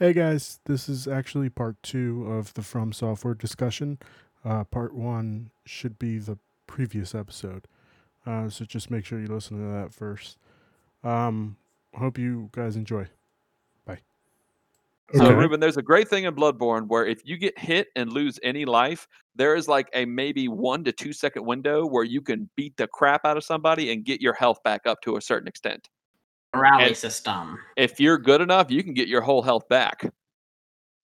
Hey guys, this is actually part two of the From Software discussion. Uh, part one should be the previous episode, uh, so just make sure you listen to that first. Um, hope you guys enjoy. Bye. So, Okay. Ruben, there's a great thing in Bloodborne where if you get hit and lose any life, there is like a maybe one to two second window where you can beat the crap out of somebody and get your health back up to a certain extent. Rally And- system. If you're good enough, you can get your whole health back.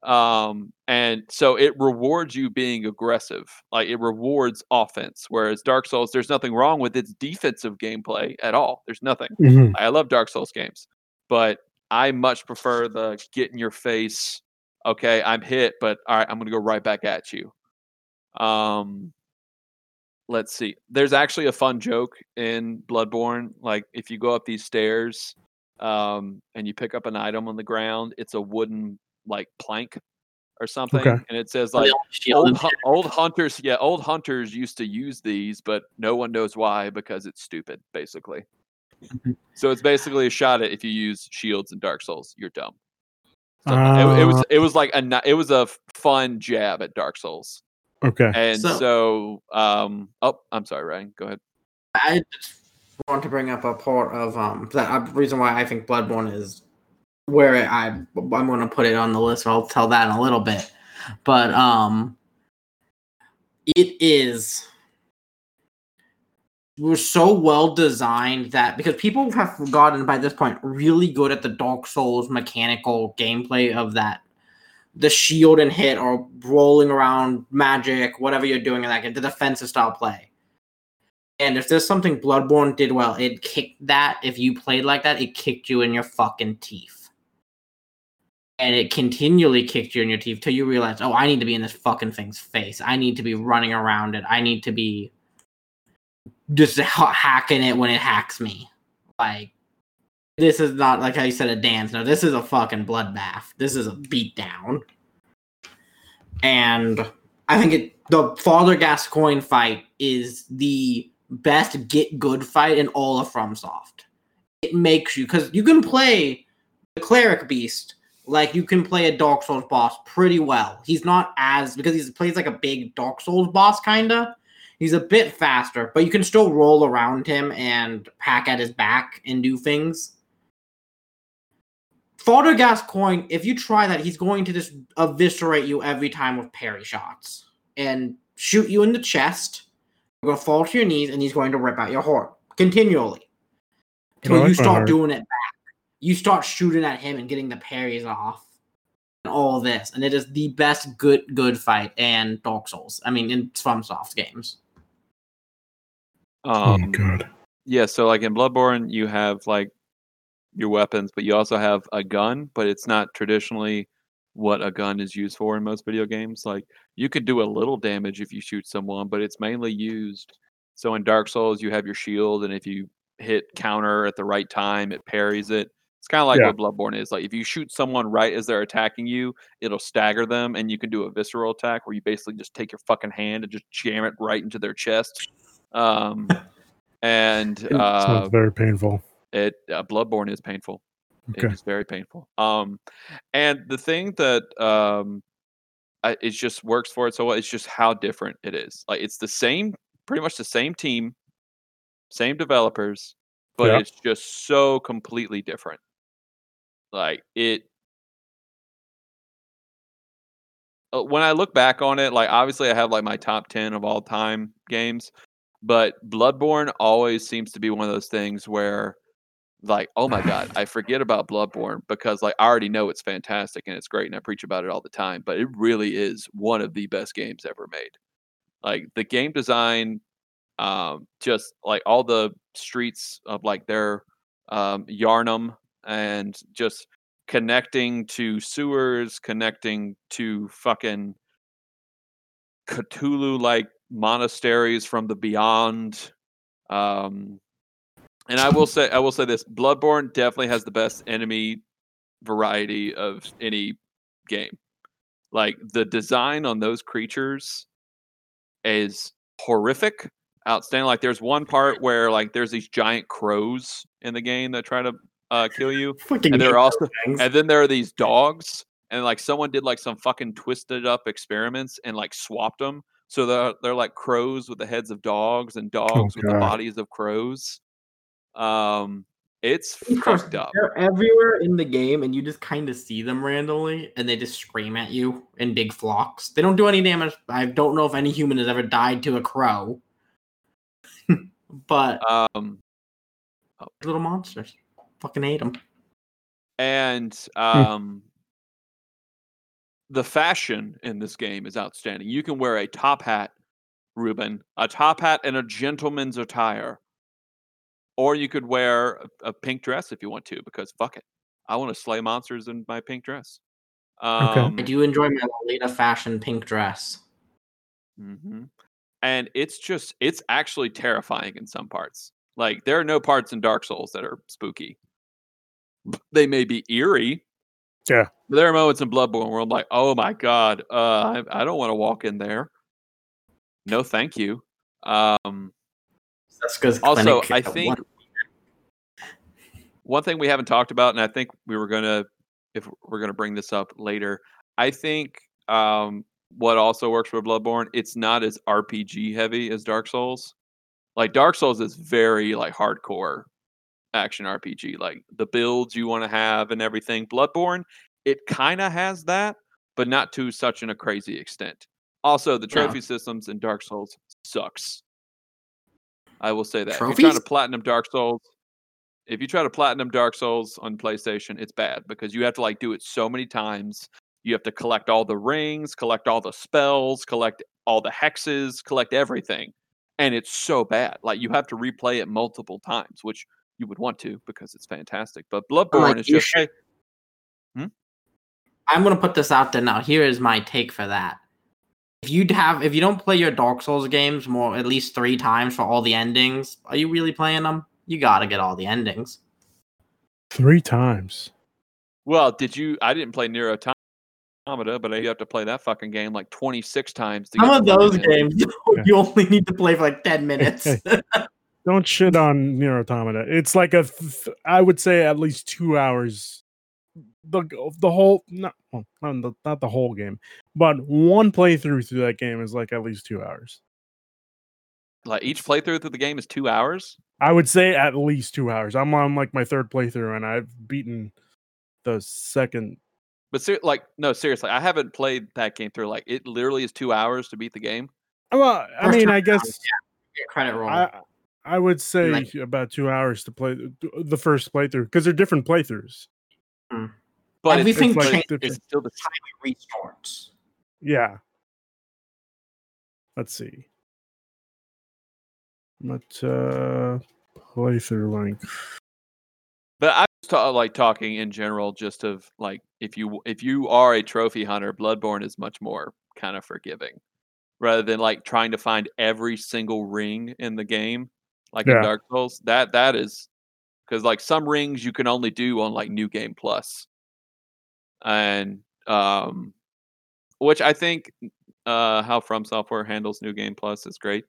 Um, and so it rewards you being aggressive. Like it rewards offense. Whereas Dark Souls, there's nothing wrong with its defensive gameplay at all. There's nothing. Mhm. I love Dark Souls games, but I much prefer the get in your face. Okay, I'm hit, but all right, I'm gonna go right back at you. Um, let's see. There's actually a fun joke in Bloodborne. Like if you go up these stairs, um, and you pick up an item on the ground, it's a wooden like plank or something, Okay. and it says like old old and hu- old hunters. Yeah, old hunters used to use these, but no one knows why because it's stupid, basically. Mhm. So it's basically a shot at if you use shields in Dark Souls, you're dumb. So it, it was Uh, it was like a it was a fun jab at Dark Souls, okay. and So- so, um oh I'm sorry Ryan go ahead I just want to bring up a part of um that uh, reason why I think Bloodborne is where it, I I'm going to put it on the list. I'll tell that in a little bit, but um, it is we're so well designed that because people have gotten by this point really good at the Dark Souls mechanical gameplay of that the shield and hit or rolling around magic, whatever you're doing in that game, the defensive style play. And if there's something Bloodborne did well, it kicked that. If you played like that, it kicked you in your fucking teeth. And it continually kicked you in your teeth till you realized, oh, I need to be in this fucking thing's face. I need to be running around it. I need to be just ha- hacking it when it hacks me. Like, this is not like how you said a dance. No, this is a fucking bloodbath. This is a beatdown. And I think it the Father Gascoigne fight is the best get good fight in all of FromSoft. It makes you because you can play the cleric beast like you can play a Dark Souls boss pretty well. He's not as because he plays like a big Dark Souls boss kinda. He's a bit faster, but you can still roll around him and pack at his back and do things. Father Gascoigne, if you try that, he's going to just eviscerate you every time with parry shots and shoot you in the chest. You're going to fall to your knees, and he's going to rip out your heart continually I until like you start heart. doing it back. You start shooting at him and getting the parries off, and all this, and it is the best good good fight in Dark Souls. I mean, in FromSoft games. oh my um god. yeah so like in Bloodborne you have like your weapons but you also have a gun but it's not traditionally what a gun is used for in most video games like you could do a little damage if you shoot someone but it's mainly used so in Dark Souls you have your shield and if you hit counter at the right time it parries it it's kind of like Yeah. what Bloodborne is like if you shoot someone right as they're attacking you it'll stagger them and you can do a visceral attack where you basically just take your fucking hand and just jam it right into their chest um and uh sounds very painful. it uh, bloodborne is painful Okay. it is very painful um and the thing that um I, it just works for it so well it's just how different it is like it's the same pretty much the same team same developers but Yeah. it's just so completely different like it uh, when I look back on it, like obviously I have like my top 10 of all time games, but Bloodborne always seems to be one of those things where like, oh my god, I forget about Bloodborne because like I already know it's fantastic and it's great and I preach about it all the time, but it really is one of the best games ever made. Like the game design um just like all the streets of like their um Yharnam and just connecting to sewers, connecting to fucking Cthulhu like monasteries from the beyond. Um, and I will say, I will say this: Bloodborne definitely has the best enemy variety of any game. Like the design on those creatures is horrific, outstanding. Like there's one part where like there's these giant crows in the game that try to uh, kill you, Fucking and there are also things. and then there are these dogs and like someone did like some fucking twisted up experiments and like swapped them, so they're they're like crows with the heads of dogs and dogs with the bodies of crows. Um, it's fucked up. They're everywhere in the game, and you just kind of see them randomly, and they just scream at you in big flocks. They don't do any damage. I don't know if any human has ever died to a crow, but Um, little monsters. Fucking hate them. and um, the fashion in this game is outstanding. You can wear a top hat, Ruben, a top hat and a gentleman's attire, or you could wear a, a pink dress if you want to, because fuck it, I want to slay monsters in my pink dress. Um, I do enjoy my Lolita fashion pink dress. hmm And it's just, it's actually terrifying in some parts. Like, there are no parts in Dark Souls that are spooky. They may be eerie. Yeah. There are moments in Bloodborne where I'm like, oh my God, uh, I, I don't want to walk in there. No, thank you. Um, That's because also, I think one thing we haven't talked about, and I think we were gonna, if we're gonna bring this up later, I think um, what also works for Bloodborne, it's not as RPG heavy as Dark Souls. Like Dark Souls is very like hardcore action RPG, like the builds you want to have and everything. Bloodborne, it kind of has that, but not to such an a crazy extent. Also, the Yeah. trophy systems in Dark Souls sucks. I will say that. If you're trying to platinum Dark Souls, if you try to platinum Dark Souls on PlayStation, it's bad because you have to like do it so many times. You have to collect all the rings, collect all the spells, collect all the hexes, collect everything. And it's so bad. Like you have to replay it multiple times, which you would want to because it's fantastic. But Bloodborne like, is just should- hey, I'm gonna put this out there now. Here is my take for that. If you'd have, if you don't play your Dark Souls games more at least three times for all the endings, are you really playing them? You gotta get all the endings. Three times. well, did you I didn't play Nier Automata, but you have to play that fucking game like 26 times to Some get of those fucking ending. games you only need to play for like ten minutes. Hey, Don't shit on Nier Automata. It's like a, th- I would say at least two hours. The the whole not well, not the, not the whole game, but one playthrough through that game is like at least two hours. Like each playthrough through the game is two hours. I would say at least two hours. I'm on like my third playthrough and I've beaten the second. But ser- like, no, seriously, I haven't played that game through. Like, it literally is two hours to beat the game. Well, I First mean, I guess Get credit roll. I I would say Like- about two hours to play the- the first playthrough because they're different playthroughs. Hmm. But it's- Everything it's, like, changed. it's still the restarts. Yeah. Let's see. But uh playthrough length. But I was ta- like talking in general, just of like if you if you are a trophy hunter, Bloodborne is much more kind of forgiving, rather than like trying to find every single ring in the game, like Yeah. in Dark Souls. That that is because like some rings you can only do on like New Game Plus, and um, which I think uh how From Software handles New Game Plus is great.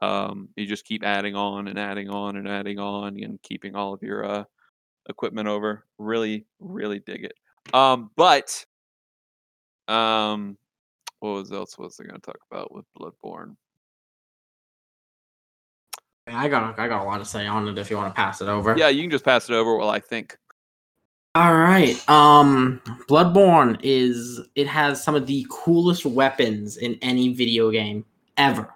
Um, you just keep adding on and adding on and adding on and keeping all of your uh, equipment over. Really, really dig it. Um, but um, what was else was I going to talk about with Bloodborne? I got I got a lot to say on it if you want to pass it over. Yeah, you can just pass it over while I think. All right. Um Bloodborne is it has some of the coolest weapons in any video game ever.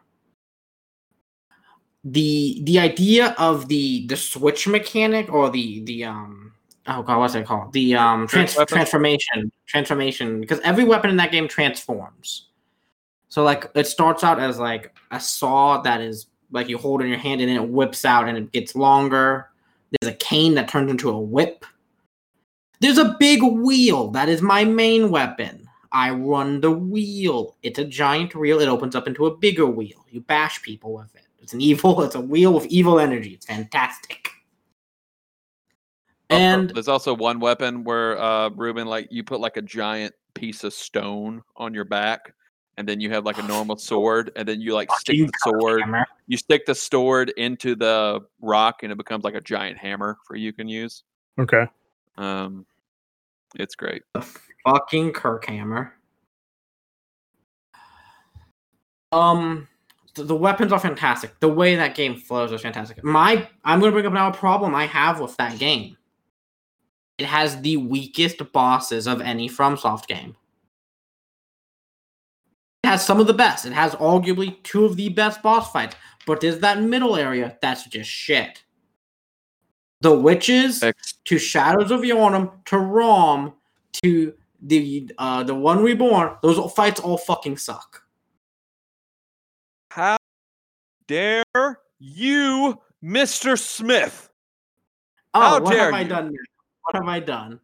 The the idea of the the switch mechanic or the the um oh god what's it called? The um trans- transformation transformation because every weapon in that game transforms. So like it starts out as like a saw that is like you hold in your hand and then it whips out and it gets longer. There's a cane that turns into a whip. There's a big wheel. That is my main weapon. I run the wheel. It's a giant wheel. It opens up into a bigger wheel. You bash people with it. It's an evil. It's a wheel with evil energy. It's fantastic. Also, And there's also one weapon where uh, Ruben, like you put like a giant piece of stone on your back, and then you have like a normal sword, and then you like stick the sword. hammer. You stick the sword into the rock, and it becomes like a giant hammer for you can use. Okay. Um, It's great. The fucking Kirkhammer. Um, the, weapons are fantastic. The way that game flows is fantastic. My, I'm gonna bring up now a problem I have with that game. It has the weakest bosses of any FromSoft game. It has some of the best. It has arguably two of the best boss fights, but there's that middle area that's just shit. The witches Ex- to Shadows of Yharnam to Rom to the uh the one reborn. Those fights all fucking suck. Dare you, Mr. Smith? Oh, How what dare have I you. done? now? What have I done?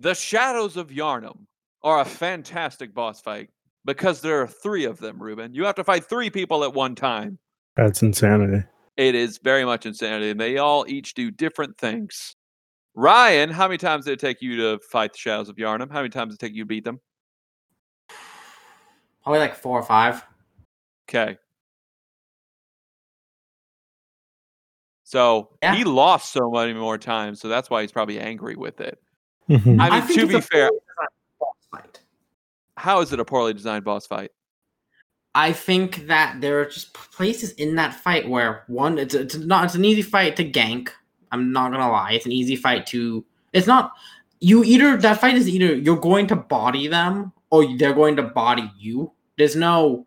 The Shadows of Yharnam are a fantastic boss fight because there are three of them, Ruben. You have to fight three people at one time. That's insanity. It is very much insanity, and they all each do different things. Ryan, how many times did it take you to fight the Shadows of Yharnam? How many times did it take you to beat them? Probably like four or five. Okay. So Yeah. he lost so many more times, so that's why he's probably angry with it. Mhm. I mean, think to be fair, boss fight. how is it a poorly designed boss fight? I think that there are just places in that fight where one, it's it's not it's an easy fight to gank. I'm not gonna lie, it's an easy fight to. It's not you either that fight is either you're going to body them or they're going to body you. There's no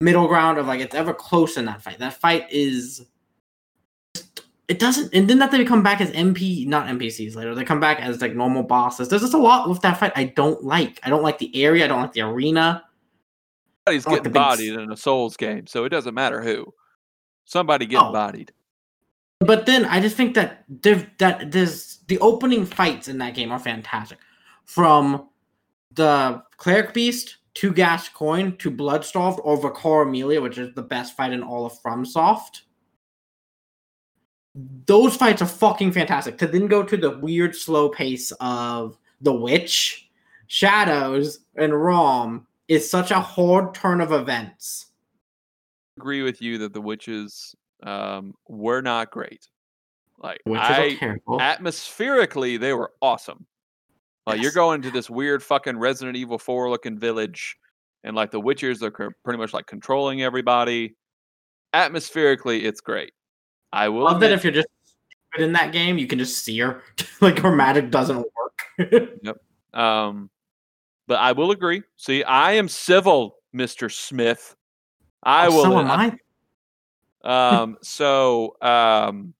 middle ground of like it's ever close in that fight. That fight is. It doesn't, and then that they come back as MP, not NPCs later. They come back as like normal bosses. There's just a lot with that fight I don't like. I don't like the area. I don't like the arena. Somebody's like getting big bodied in a Souls game, so it doesn't matter who. Somebody getting Oh. bodied. But then I just think that that there's the opening fights in that game are fantastic. From the cleric beast to Gascoigne to bloodstarved or Vicar Amelia, which is the best fight in all of FromSoft. Those fights are fucking fantastic. To then go to the weird slow pace of the witch, shadows, and Rom is such a hard turn of events. agree with you that the witches um, were not great. Like Witches I, atmospherically, they were awesome. Like you're going to this weird fucking Resident Evil 4 looking village, and like the witches are pretty much like controlling everybody. Atmospherically, it's great. I will love that if you're just in that game, you can just see her. like her magic doesn't work. Um, but I will agree. See, I am civil, Mister Smith. I Oh, will. So am I. Um, so um,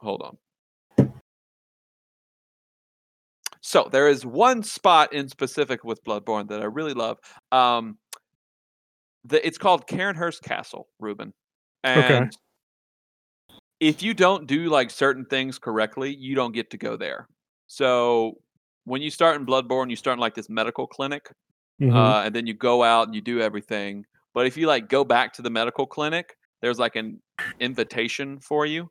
hold on. So there is one spot in specific with Bloodborne that I really love. Um, the, it's called Cainhurst Castle, Ruben. And Okay. if you don't do like certain things correctly, you don't get to go there. So when you start in Bloodborne, you start in like this medical clinic, Mhm. uh, and then you go out and you do everything. But if you like go back to the medical clinic, there's like an invitation for you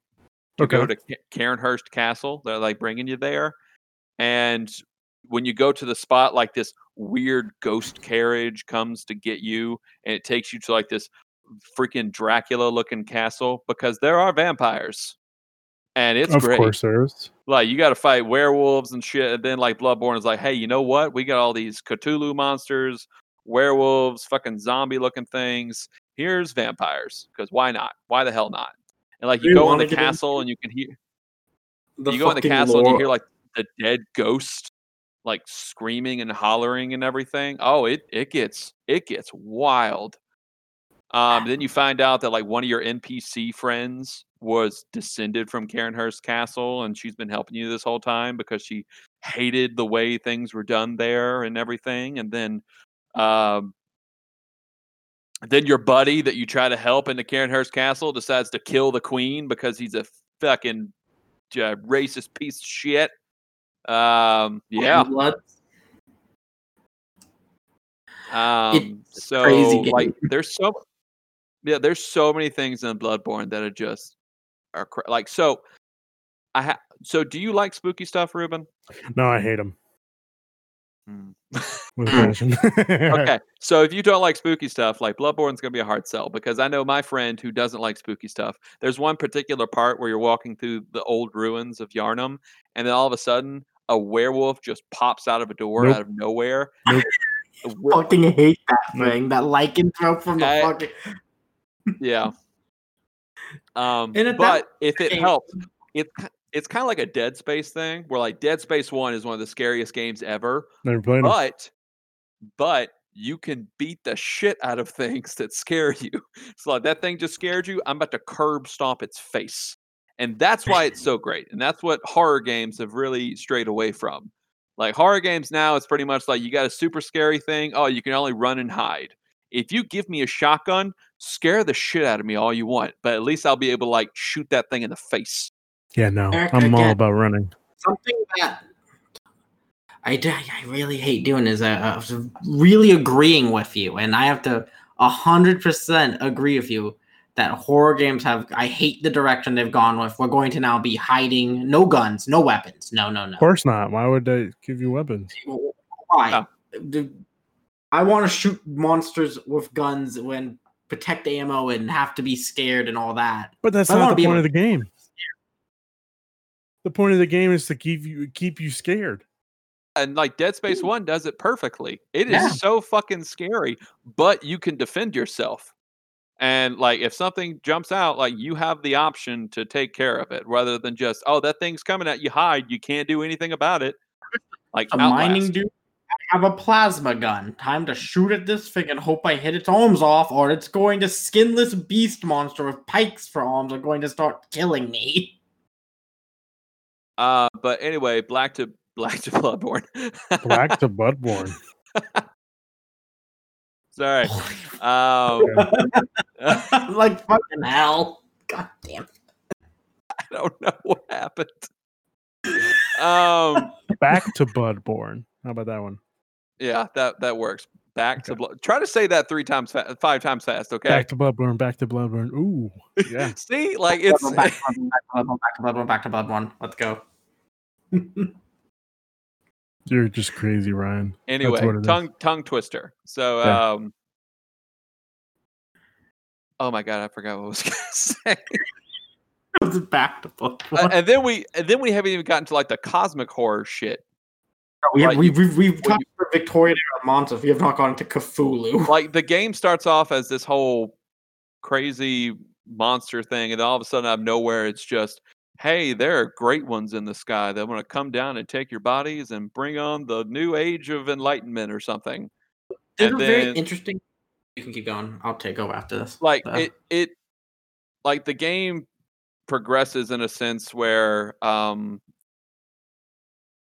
to go to Ca- Cainhurst Castle. They're like bringing you there, and when you go to the spot, like this weird ghost carriage comes to get you, and it takes you to like this freaking Dracula looking castle because there are vampires, and it's of great course there is. like you got to fight werewolves and shit. And then like Bloodborne is like, hey, you know what? We got all these Cthulhu monsters, werewolves, fucking zombie looking things. Here's vampires because why not? Why the hell not? And like you you go in the castle into and you can hear The you go in the fucking castle and you hear like the dead ghost like screaming and hollering and everything. Oh, it it gets it gets wild. Um, then you find out that like one of your NPC friends was descended from Cainhurst Castle, and she's been helping you this whole time because she hated the way things were done there and everything. And then, um, then your buddy that you try to help into the Cainhurst Castle decides to kill the queen because he's a fucking uh, racist piece of shit. Um, yeah. Um, It's so crazy like, there's so yeah, there's so many things in Bloodborne that are just are cra- like so. I ha- so do you like spooky stuff, Ruben? No, I hate them. Hmm. with a Mm. passion. okay, so if you don't like spooky stuff, like Bloodborne's gonna be a hard sell because I know my friend who doesn't like spooky stuff. There's one particular part where you're walking through the old ruins of Yharnam, and then all of a sudden a werewolf just pops out of a door Nope. out of nowhere. Nope. A wer- fucking hate that Nope. thing. That lycanthrope from the I- fucking. Yeah. Um, And at that but if it game- helps, it's it's kind of like a Dead Space thing, where like Dead Space One is one of the scariest games ever, Never played 'em. but but you can beat the shit out of things that scare you. So like that thing just scared you. I'm about to curb stomp its face, and that's why it's so great. And that's what horror games have really strayed away from. Like horror games now, it's pretty much like you got a super scary thing. Oh, you can only run and hide. If you give me a shotgun, scare the shit out of me all you want, but at least I'll be able to like shoot that thing in the face. Yeah, no, Eric, I'm all about running. something that I, d- I really hate doing is uh, uh, really agreeing with you, and I have to hundred percent agree with you that horror games have. I hate the direction they've gone with. We're going to now be hiding no guns, no weapons. No, no, no. Of course not. Why would they give you weapons? Why? The- I want to shoot monsters with guns when protect ammo and have to be scared and all that. But that's I wanna not the point of the game. The point of the game is to keep you keep you scared. And like Dead Space 1 does it perfectly. It is Yeah. so fucking scary, but you can defend yourself. And like if something jumps out, like you have the option to take care of it rather than just, oh, that thing's coming at you, hide. You can't do anything about it. Like a Outlast. mining dude. I have a plasma gun. Time to shoot at this thing and hope I hit its arms off, or it's going to skinless beast monster with pikes for arms are going to start killing me. Uh, but anyway, black to black to Bloodborne. Black to Bloodborne. Sorry. Um, like fucking hell. God damn. I don't know what happened. Um, Back to Bloodborne. How about that one? Yeah, that that works. Back to blood. Try to say that three times, fa- five times fast. Okay. Back to Bloodborne. Back to Bloodborne. Ooh, yeah. See, like it's back to blood one, back to blood one, back to blood one, back to blood one. Let's go. You're just crazy, Ryan. anyway what it is. tongue tongue twister. So, Yeah. um, oh my god, I forgot what I was gonna say. It's back to blood Uh, and then we and then we haven't even gotten to like the cosmic horror shit. We have, right, we, we've, we've when talked about Victorian era monsters. We have not gone into Cthulhu. Like the game starts off as this whole crazy monster thing, and all of a sudden out of nowhere, it's just, hey, there are great ones in the sky that want to come down and take your bodies and bring on the new age of enlightenment or something. These and are very then- interesting. You can keep going. I'll take over after this. like Uh, it it like the game progresses in a sense where um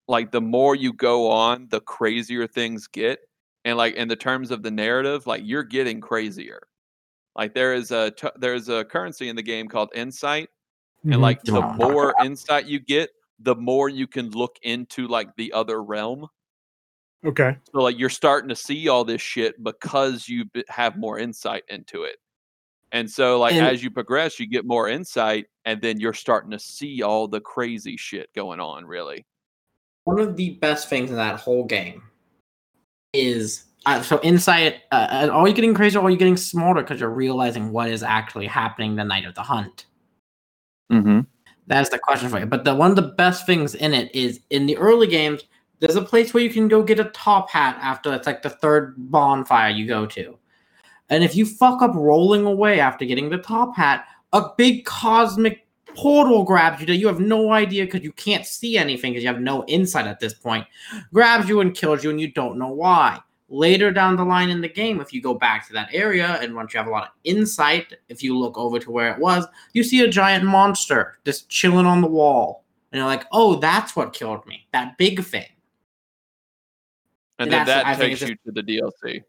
like the more you go on the crazier things get and like in the terms of the narrative like you're getting crazier like there is a t- there's a currency in the game called insight and Mhm. like the more insight you get the more you can look into like the other realm okay. so like you're starting to see all this shit because you b- have more insight into it. And so like And- as you progress, you get more insight and then you're starting to see all the crazy shit going on really. One of the best things in that whole game is uh, so insight. Uh, uh, are you getting crazier or are you getting smarter because you're realizing what is actually happening the night of the hunt? Mm-hmm. That's the question for you. But the one of the best things in it is in the early games. There's a place where you can go get a top hat after it's like the third bonfire you go to, and if you fuck up rolling away after getting the top hat, a big cosmic portal grabs you that you have no idea because you can't see anything because you have no insight at this point. Grabs you and kills you, and you don't know why. Later down the line in the game, if you go back to that area and once you have a lot of insight, if you look over to where it was, you see a giant monster just chilling on the wall. And you're like, oh, that's what killed me. That big thing. And And then that takes it's you to the DLC.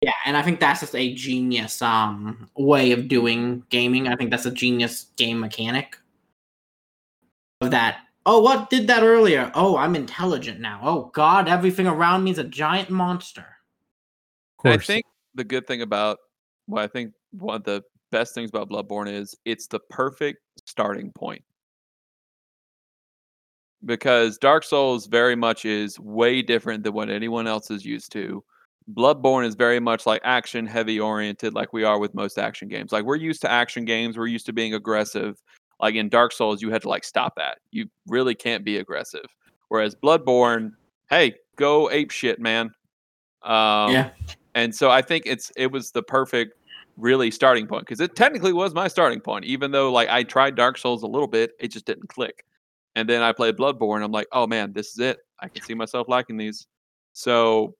Yeah, and I think that's just a genius um way of doing gaming. I think that's a genius game mechanic. Of that, oh, what did that earlier? Oh, I'm intelligent now. Oh God, everything around me is a giant monster. I think the good thing about well, I think one of the best things about Bloodborne is it's the perfect starting point. because Dark Souls very much is way different than what anyone else is used to. Bloodborne is very much like action heavy oriented, like we are with most action games. Like we're used to action games, we're used to being aggressive. Like in Dark Souls, you had to like stop that. You really can't be aggressive. Whereas Bloodborne, hey, go ape shit, man. Um, Yeah. And so I think it's it was the perfect really starting point because it technically was my starting point. Even though like I tried Dark Souls a little bit, it just didn't click. And then I played Bloodborne. I'm like, oh man, this is it. I can see myself liking these. So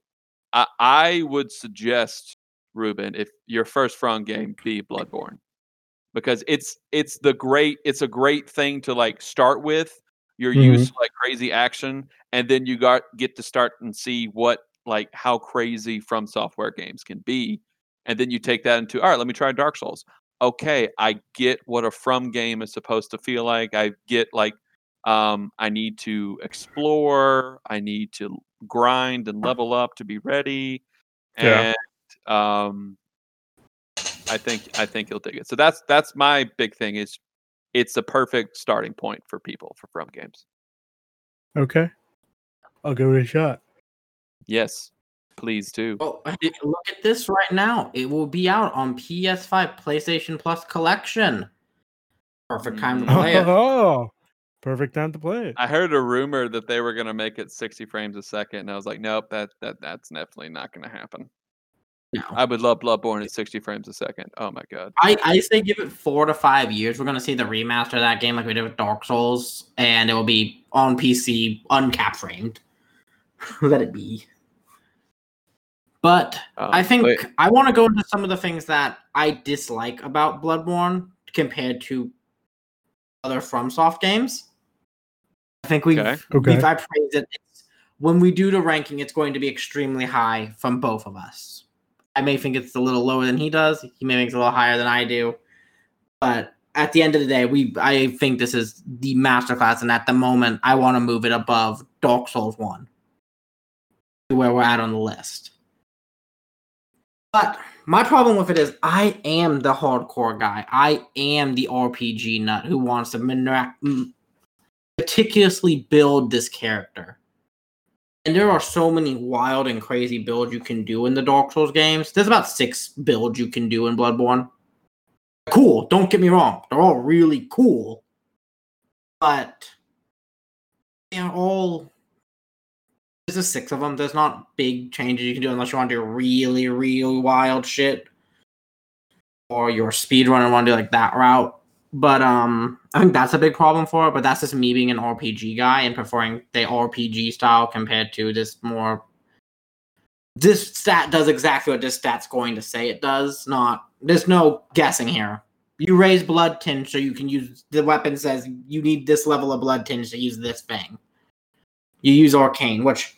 I, I would suggest Ruben, if your first From game be Bloodborne, because it's it's the great it's a great thing to like start with. You're used mm-hmm. to like crazy action, and then you got get to start and see what like how crazy From Software games can be, and then you take that into all right. Let me try Dark Souls. Okay, I get what a From game is supposed to feel like. I get like um, I need to explore. I need to grind and level up to be ready. Yeah. And um, I think I think you'll dig it. So that's that's my big thing. Is it's a perfect starting point for people for From games. Okay. I'll give it a shot. Yes, please do. Well, look at this right now. It will be out on PS5, PlayStation Plus Collection. Perfect time to play it. Oh, perfect time to play it. I heard a rumor that they were going to make it 60 frames a second, and I was like, nope, that that that's definitely not going to happen. No. I would love Bloodborne at 60 frames a second. Oh my god. I, I say give it four to five years. We're gonna see the remaster of that game like we did with Dark Souls, and it will be on PC, uncap framed. Let it be. But I Um, think wait, I want to go into some of the things that I dislike about Bloodborne compared to other FromSoft games. I think we've, Okay. Okay. we've I praised it. It's, when we do the ranking, it's going to be extremely high from both of us. I may think it's a little lower than he does. He may think it's a little higher than I do. But at the end of the day, we I think this is the masterclass, and at the moment, I want to move it above Dark Souls One, to where we're at on the list. But my problem with it is I am the hardcore guy. I am the RPG nut who wants to mena- m- meticulously build this character. And there are so many wild and crazy builds you can do in the Dark Souls games. There's about six builds you can do in Bloodborne. Cool, don't get me wrong. They're all really cool. But they're all there's just six of them. There's not big changes you can do unless you want to do really, really wild shit. Or you're a speedrunner want to do like that route. But um I think that's a big problem for it. But that's just me being an RPG guy and preferring the RPG style compared to this more this stat does exactly what this stat's going to say it does. Not there's no guessing here. You raise bloodtinge so you can use the weapon says you need this level of bloodtinge to use this thing. You use arcane, which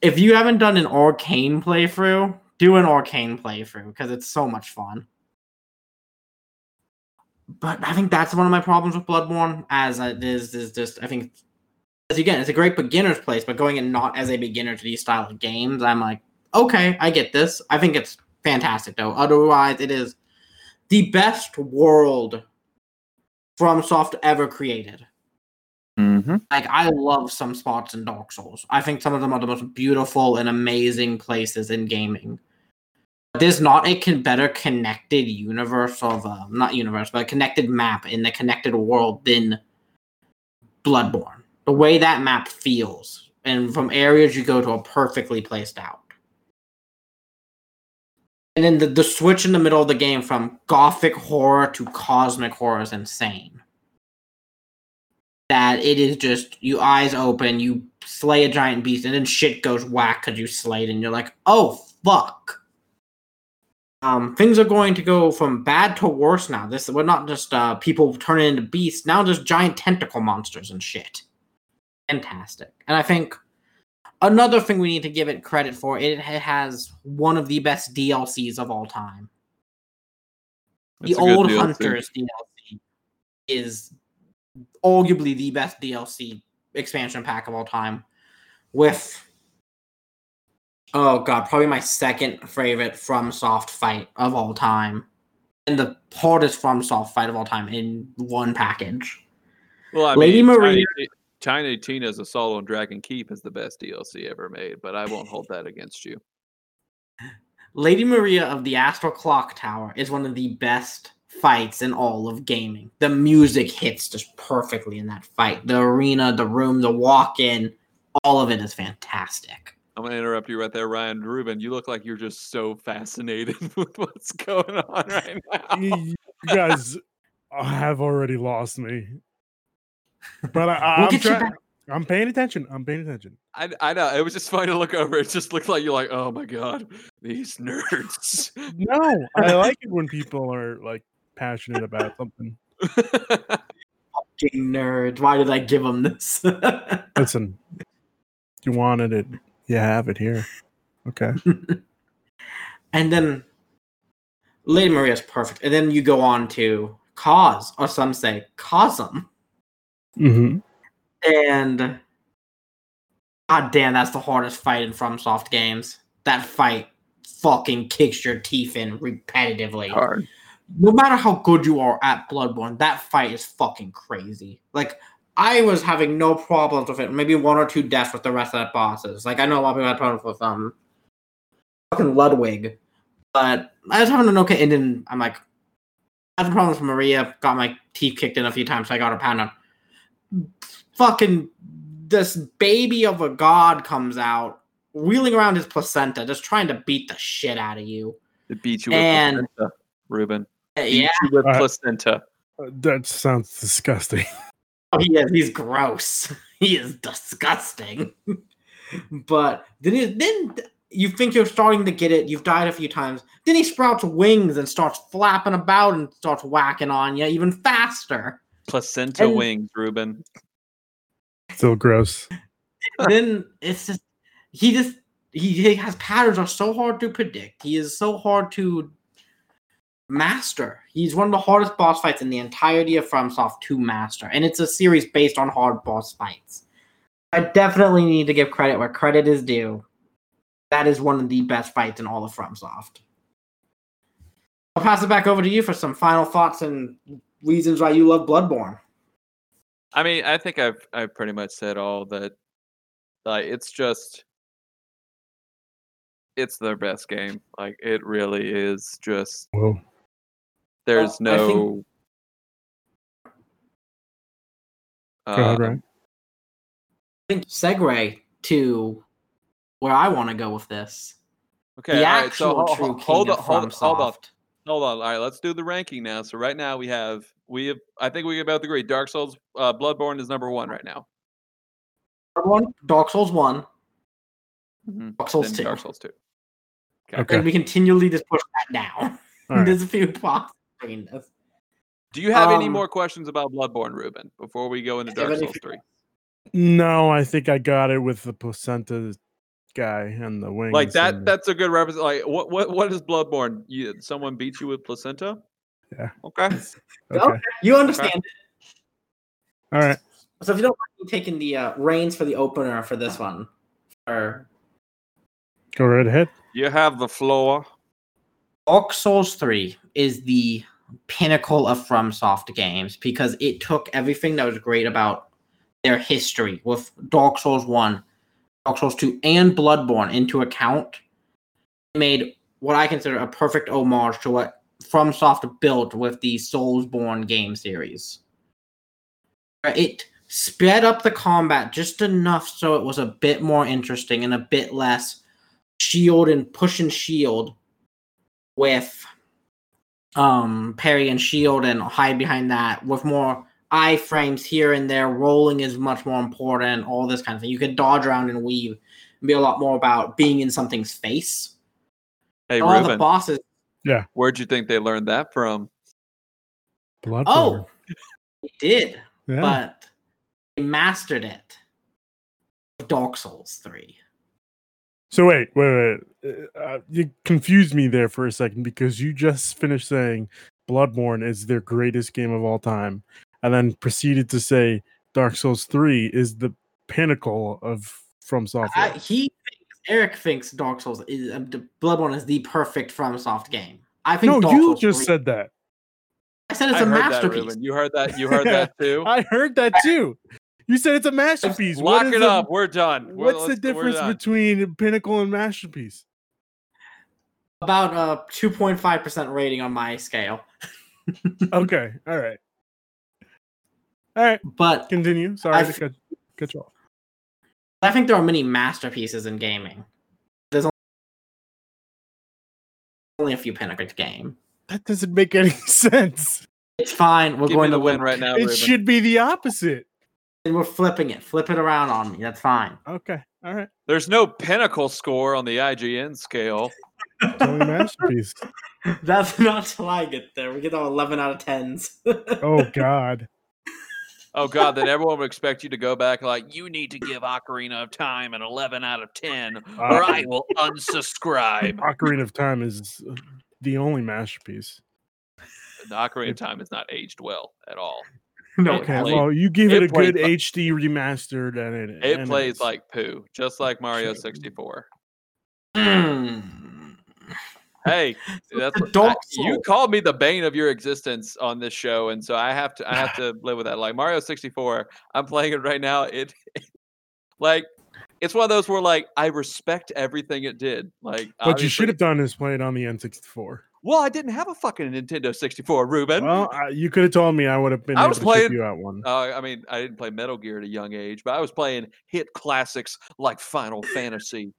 if you haven't done an arcane playthrough, do an arcane playthrough because it's so much fun. But I think that's one of my problems with Bloodborne, as it is is just I think as again it's a great beginner's place, but going in not as a beginner to these style of games, I'm like, okay, I get this. I think it's fantastic though. Otherwise, it is the best world FromSoft ever created. Mm-hmm. Like I love some spots in Dark Souls. I think some of them are the most beautiful and amazing places in gaming. There's not a con- better connected universe of uh, not universe, but a connected map in the connected world than Bloodborne. The way that map feels, and from areas you go to, are perfectly placed out. And then the, the switch in the middle of the game from gothic horror to cosmic horror is insane that it is just you eyes open, you slay a giant beast, and then shit goes whack because you slayed, and you're like, oh fuck. Um, things are going to go from bad to worse now. This we're not just uh people turning into beasts. Now there's giant tentacle monsters and shit. Fantastic, and I think another thing we need to give it credit for it has one of the best DLCs of all time. The old Hunters DLC is arguably the best DLC expansion pack of all time. With oh god, probably my second favorite from soft fight of all time. And the hardest from soft fight of all time in one package. Well, I Lady mean, Maria- Tiny, Tiny Tina's Assault on Dragon Keep is the best DLC ever made, but I won't hold that against you. Lady Maria of the Astral Clock Tower is one of the best fights in all of gaming. The music hits just perfectly in that fight. The arena, the room, the walk in, all of it is fantastic. I'm gonna interrupt you right there, Ryan Ruben. You look like you're just so fascinated with what's going on right now. you you guys have already lost me. But I, I, We'll I'm, get you try- back. I'm paying attention. I'm paying attention. I, I know it was just funny to look over. It just looked like you're like, oh my god, these nerds. No, I like it when people are like passionate about something. Fucking nerds. Why did I give them this? Listen, you wanted it. You have it here. Okay. and then Lady Maria's perfect. And then you go on to Kos, or some say Kosm. Mm-hmm. And god damn, that's the hardest fight in FromSoft games. That fight fucking kicks your teeth in repetitively. Hard. No matter how good you are at Bloodborne, that fight is fucking crazy. Like I was having no problems with it. Maybe one or two deaths with the rest of the bosses. Like I know a lot of people had problems with um fucking Ludwig, but I was having an okay. And then I'm like, I had problems with Maria. Got my teeth kicked in a few times. So I got her pound on. Fucking this baby of a god comes out, wheeling around his placenta, just trying to beat the shit out of you. It beats you with And- placenta, Ruben. Uh, Beat Yeah, you with Uh, placenta. Uh, That sounds disgusting. Oh, he is. He's gross. He is disgusting. but then, he, then you think you're starting to get it. You've died a few times. Then he sprouts wings and starts flapping about and starts whacking on you even faster. Placenta and- wings, Ruben. Still gross. then it's just he just he, he has patterns are so hard to predict. He is so hard to master. He's one of the hardest boss fights in the entirety of FromSoft to master, and it's a series based on hard boss fights. I definitely need to give credit where credit is due. That is one of the best fights in all of FromSoft. I'll pass it back over to you for some final thoughts and reasons why you love Bloodborne. I mean, I think I've I've pretty much said all that. Like, it's just, it's their best game. Like, it really is just. Whoa. There's Well, I think- no. Go uh, I think segue to where I want to go with this. Okay, the all right. actual So ho- true ho- king hold on, hold, hold on, FromSoft. hold on. All right, let's do the ranking now. So right now we have we have. I think we can both agree. Dark Souls, uh, Bloodborne is number one right now. One, Dark Souls one, Mhm. Dark Souls Then two, Dark Souls two. Okay. and we continually just push that down. All right. There's a few boxes between this. Do you have any Um, more questions about Bloodborne, Ruben, before we go into do you Dark any Souls three? No, I think I got it with the placenta guy and the wings. Like that. and- That's a good reference. Like what? What? What is Bloodborne? You, someone beat you with placenta? Yeah. Okay. okay. You understand. All right. So if you don't mind me taking the uh, reins for the opener for this one, or Go right ahead. You have the floor. Dark Souls 3 is the pinnacle of FromSoft games because it took everything that was great about their history with Dark Souls 1, Dark Souls 2, and Bloodborne into account. It made what I consider a perfect homage to what FromSoft built with the Soulsborne game series. It sped up the combat just enough so it was a bit more interesting and a bit less shield and push and shield with um parry and shield and hide behind that with more iframes here and there. Rolling is much more important all this kind of thing. You could dodge around and weave and be a lot more about being in something's face. Hey, all the Ruben, bosses where'd you think they learned that from? Bloodborne. oh they did yeah. but they mastered it. Dark souls 3 So wait, wait, wait. Uh, Uh, you confused me there for a second because you just finished saying Bloodborne is their greatest game of all time, and then proceeded to say Dark Souls Three is the pinnacle of From Software. I, he thinks eric thinks dark souls is uh, the bloodborne is the perfect FromSoft game i think no, dark you souls just 3 said that. i said it's I a heard that, masterpiece You heard that. You heard that too. I heard that too. You said it's a masterpiece. Lock What is it a- up. We're done. We're- What's the let's- we're difference between pinnacle and masterpiece? About uh, a 2.5% rating on my scale. Okay, all right, all right. But Continue. Sorry I've- to cut, cut you off. I think there are many masterpieces in gaming. There's only a few pinnacle game. That doesn't make any sense. It's fine. We're Give going to win right now, It Ruben. should be the opposite. And we're flipping it. Flip it around on me. That's fine. Okay, all right. There's no pinnacle score on the IGN scale. It's only masterpiece. That's not till I get there. We get all 11 out of 10s. Oh God. Oh god, then everyone would expect you to go back like you need to give Ocarina of Time an 11 out of 10 or I will unsubscribe. Ocarina of Time is uh, the only masterpiece. The Ocarina of Time is not aged well at all. no, It Okay, played- well, you give it it a good played- HD remastered, and it It and plays like poo, just like Mario 64. Mm. Hey, that's what- I- you called me the bane of your existence on this show, and so I have to I have to live with that. Like Mario 64, I'm playing it right now. It like it's one of those where like I respect everything it did. Like What you should have done is play it on the N64. Well, I didn't have a fucking Nintendo 64, Ruben. Well, I, you could have told me. I would have been I able was to playing- ship you out one. Uh, I mean, I didn't play Metal Gear at a young age, but I was playing hit classics like Final Fantasy.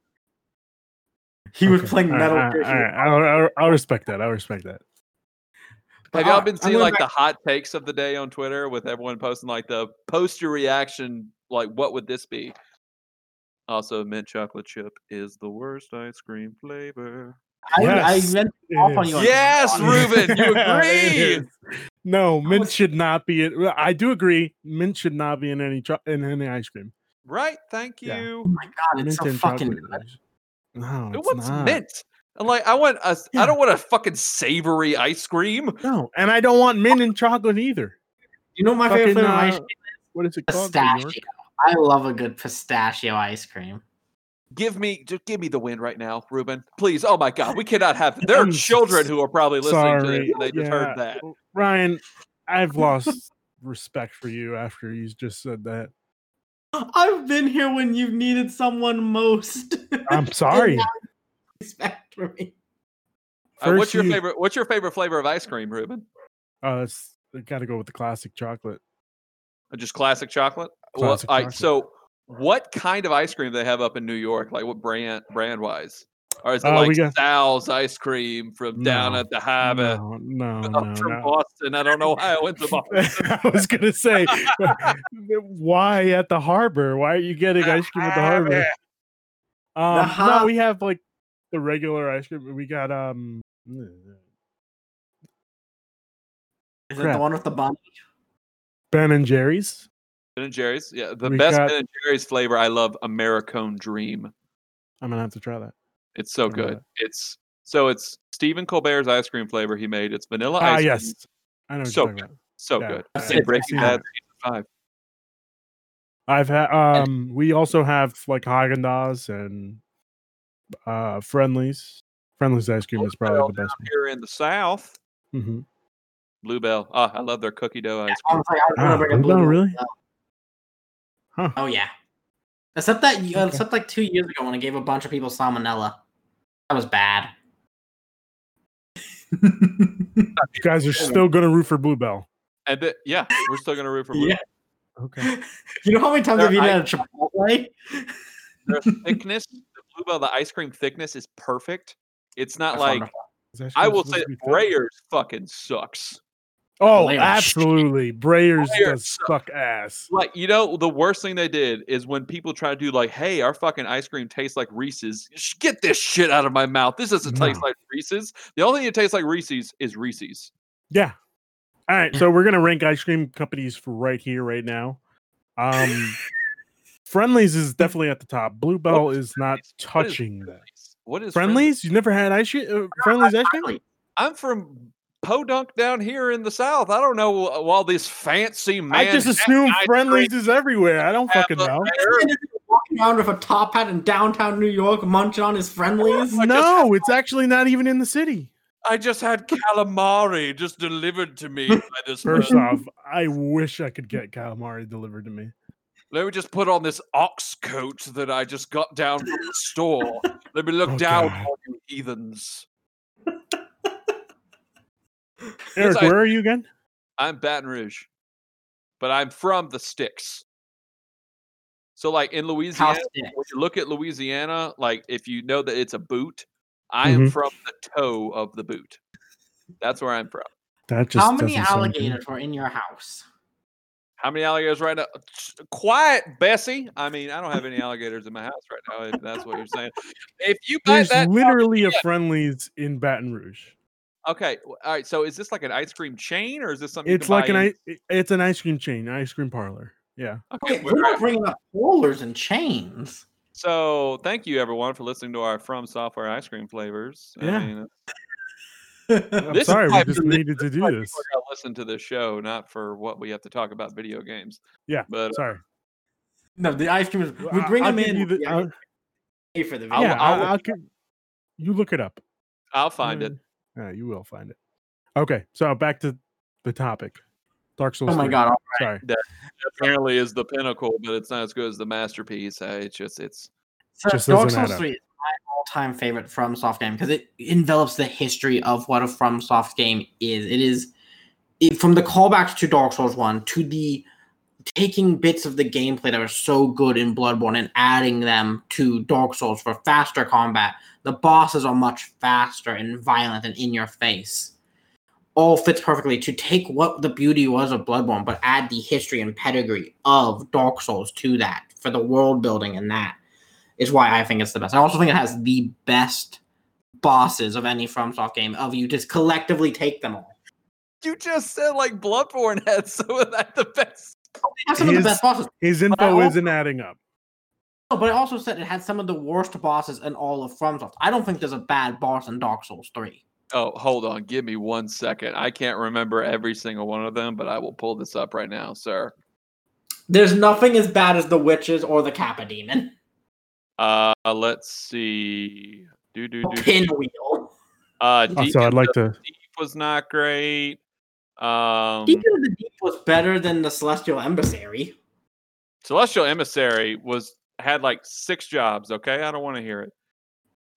He was playing all Metal right, Gear. all right, I'll, I'll, I'll respect that. I'll respect that. Have y'all been seeing like back- the hot takes of the day on Twitter with everyone posting like the post your reaction, like what would this be? Also, mint chocolate chip is the worst ice cream flavor. I, Yes, I meant off on you. on Yes. Ruben, you agree. No, mint should not be. In, I do agree. Mint should not be in any cho- in any ice cream. Right? Thank Yeah. Oh you. my god, it's mint so and fucking chocolate good. is- No, It it's wants not. mint. I'm like, I want a. I Yeah. don't want a fucking savory ice cream. No, and I don't want mint and chocolate either. You know what my favorite Fucking, flavor of ice uh, cream? What is it called? Pistachio. I love a good pistachio ice cream. Give me, just give me the win right now, Ruben. Please. Oh my God, we cannot have. There are children who are probably listening to this. Sorry, they just yeah, heard that. Ryan, I've lost respect for you after you just said that. I've been here when you've needed someone most. I'm sorry. Respect for me. Uh, what's your you- favorite? What's your favorite flavor of ice cream, Ruben? Oh, that's got to go with the classic chocolate. Uh, Just classic chocolate. Classic well, all right, chocolate. so what kind of ice cream do they have up in New York? Like what brand brand wise? Or is it Uh, like got- Sal's ice cream from down at the harbor? No, no, Up no, from no. Boston. I don't know why I went to Boston. I was gonna say, why at the harbor? Why are you getting ice cream at the harbor? Um, no, har- we have like the regular ice cream. We got um, Is it the one with the bunny? Ben and Jerry's. Ben and Jerry's. Yeah, the We best got- Ben and Jerry's flavor. I love Americone Dream. I'm gonna have to try that. It's so What about good. It's so it's Stephen Colbert's ice cream flavor he made. It's vanilla Ah, ice cream. yes, I know. What So you're talking about. So Yeah, good. I've seen. Breaking Bad it. season five. I've had um. We also have like Haagen Dazs and uh Friendlies. Friendlies ice cream is probably Well, the best. Here in the South, One. hmm Bluebell. Ah, I love their cookie dough ice I cream. was like, I was gonna Ah, bring a Blue blue Bell, one. really? Oh. Huh. Oh yeah. Except that, Okay. except like two years ago when I gave a bunch of people salmonella. That was bad. You guys are still gonna root for Bluebell. And the, yeah, we're still gonna root for Blue. Yeah. Okay. You know how many times I've eaten i- at a Chipotle? Their thickness, the Bluebell, the ice cream thickness is perfect. It's not That's like wonderful. I will say to be thick? Breyers fucking sucks. Oh, Breyers. absolutely. Breyers Breyers does suck. suck ass. Like, you know, the worst thing they did is when people try to do like, hey, our fucking ice cream tastes like Reese's. Get this shit out of my mouth. This doesn't taste like Reese's. The only thing that tastes like Reese's is Reese's. Yeah. All right. So we're gonna rank ice cream companies for right here, right now. Um Friendlies is definitely at the top. Bluebell is not What is touching that. What is Friendlies? You never had ice cream? Uh, Friendlies ice cream? I'm from Podunk down here in the south. I don't know all this fancy man. I just assume Friendlies is everywhere. I don't fucking know. Walking around with a top hat in downtown New York, munching on his friendlies. I just No, it's actually not even in the city. I just had calamari just delivered to me by this. First person. off, I wish I could get calamari delivered to me. Let me just put on this ox coat that I just got down from the store. Let me look Oh, down God. on you heathens. Eric, I- where are you again? I'm Baton Rouge, but I'm from the sticks. So, like in Louisiana, when you look at Louisiana, like if you know that it's a boot, I am Mhm. from the toe of the boot. That's where I'm from. That just How many doesn't sound good. alligators were in your house? How many alligators right now? Quiet, Bessie. I mean, I don't have any alligators in my house right now. If that's what you're saying. If you buy There's that, literally a Friendlies in Baton Rouge. Okay. All right. So, is this like an ice cream chain, or is this something? It's like an in- ice. It's an ice cream chain, ice cream parlor. Yeah. Okay. Okay, where- we're not bringing up rollers and chains. So, thank you everyone for listening to our From Software ice cream flavors. I Yeah. mean, I'm This sorry, we just needed to do this. people are gonna listen to this show, not for what we have to talk about video games. Yeah. But uh, Sorry. no, the ice cream is. We bring them in. you the- we I'll- pay for the I'll- video. yeah, I'll I- I'll you look it up. I'll find it. Yeah, you will find it. Okay, so back to the topic. Dark Souls. oh my 3. god! Sorry. Apparently, is the pinnacle, but it's not as good as the masterpiece. Uh, It's just it's So Just Dark Souls 3 is my all-time favorite FromSoft game because it envelops the history of what a FromSoft game is. It is it, from the callbacks to Dark Souls 1 to the taking bits of the gameplay that are so good in Bloodborne and adding them to Dark Souls for faster combat. The bosses are much faster and violent and in your face. All fits perfectly to take what the beauty was of Bloodborne, but add the history and pedigree of Dark Souls to that for the world building and that is why I think it's the best. I also think it has the best bosses of any FromSoft game. Of you just collectively take them all. you just said like Bloodborne had some of that the best. It has some of His- the best bosses, His info also- isn't adding up. No, but I also said it had some of the worst bosses in all of FromSoft. I don't think there's a bad boss in Dark Souls Three. Oh, hold on, give me one second. I can't remember every single one of them, but I will pull this up right now, sir. There's nothing as bad as the witches or the Capra Demon. Uh, let's see. Do do do. Pinwheel. Uh, Also, Deacon I'd like to. Deep was not great. Um, Deacon of the Deep was better than the Celestial Emissary. Celestial Emissary was had like six jobs. Okay, I don't want to hear it.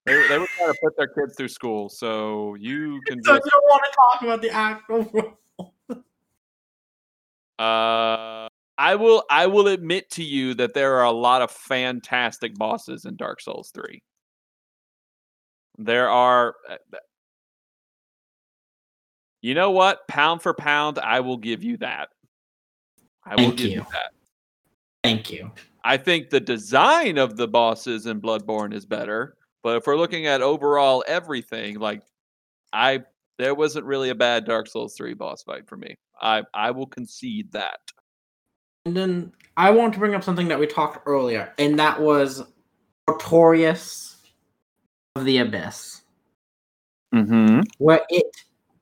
They, they were trying to put their kids through school, so you can So you don't want to talk about the actual. uh I will I will admit to you that there are a lot of fantastic bosses in Dark Souls 3. There are uh, You know what? Pound for pound, I will give you that. I will Thank give you you. that. Thank you. I think the design of the bosses in Bloodborne is better, but if we're looking at overall everything, like I there wasn't really a bad Dark Souls 3 boss fight for me. I I will concede that. And then I want to bring up something that we talked earlier, and that was Artorias of the Abyss. Mm-hmm. Where it,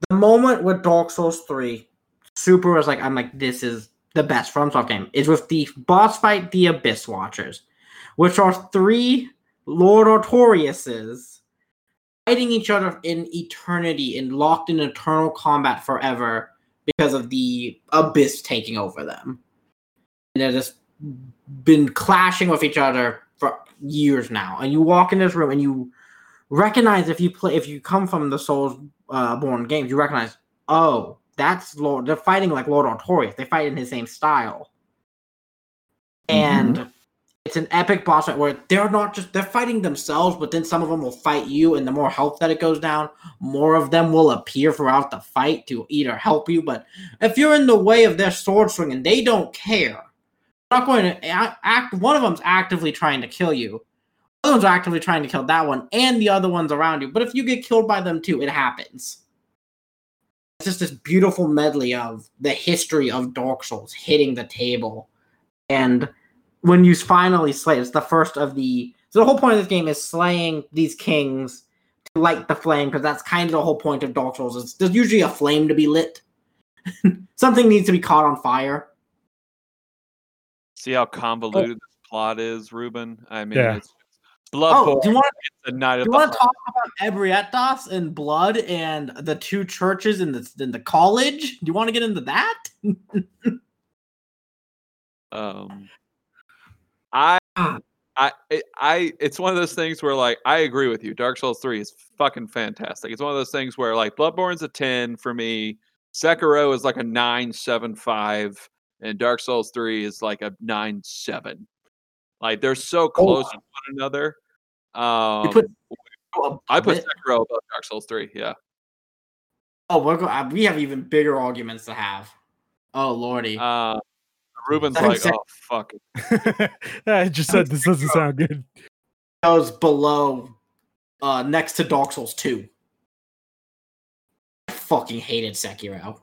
the moment with Dark Souls 3, Super was like, I'm like, this is the best FromSoft game, is with the boss fight, the Abyss Watchers, which are three Lord Artoriases fighting each other in eternity and locked in eternal combat forever because of the Abyss taking over them. And they're just been clashing with each other for years now. And you walk in this room and you recognize if you play if you come from the Souls uh, born games, you recognize, oh, that's Lord. They're fighting like Lord Artorias. They fight in his same style, and it's an epic boss fight where they're not just they're fighting themselves, but then some of them will fight you, and the more health that it goes down, more of them will appear throughout the fight to either help you. But if you're in the way of their sword swinging, they don't care. They're not going to act. One of them's actively trying to kill you. The other one's actively trying to kill that one and the other ones around you. But if you get killed by them too, it happens. It's just this beautiful medley of the history of Dark Souls hitting the table. And when you finally slay, it's the first of the. So the whole point of this game is slaying these kings to light the flame, because that's kind of the whole point of Dark Souls. Is there's usually a flame to be lit. Something needs to be caught on fire. See how convoluted this plot is, Ruben? I mean, Yeah. it's Bloodborne. Oh, do you want it's a night Do of you the want to talk about Ebrietas and blood and the two churches in the in the college? Do you want to get into that? um I Ah. I I it's one of those things where like I agree with you. Dark Souls 3 is fucking fantastic. It's one of those things where like Bloodborne's a 10 for me. Sekiro is like a 975 and Dark Souls 3 is like a 97. Like they're so close to one another. Um You put oh, I put it- Sekiro above Dark Souls 3, yeah. oh, we're go- we have even bigger arguments to have. Oh lordy, Uh Ruben's like, Sek- "Oh fuck." I just said this doesn't sound good. goes below, uh, next to Dark Souls two. I fucking hated Sekiro.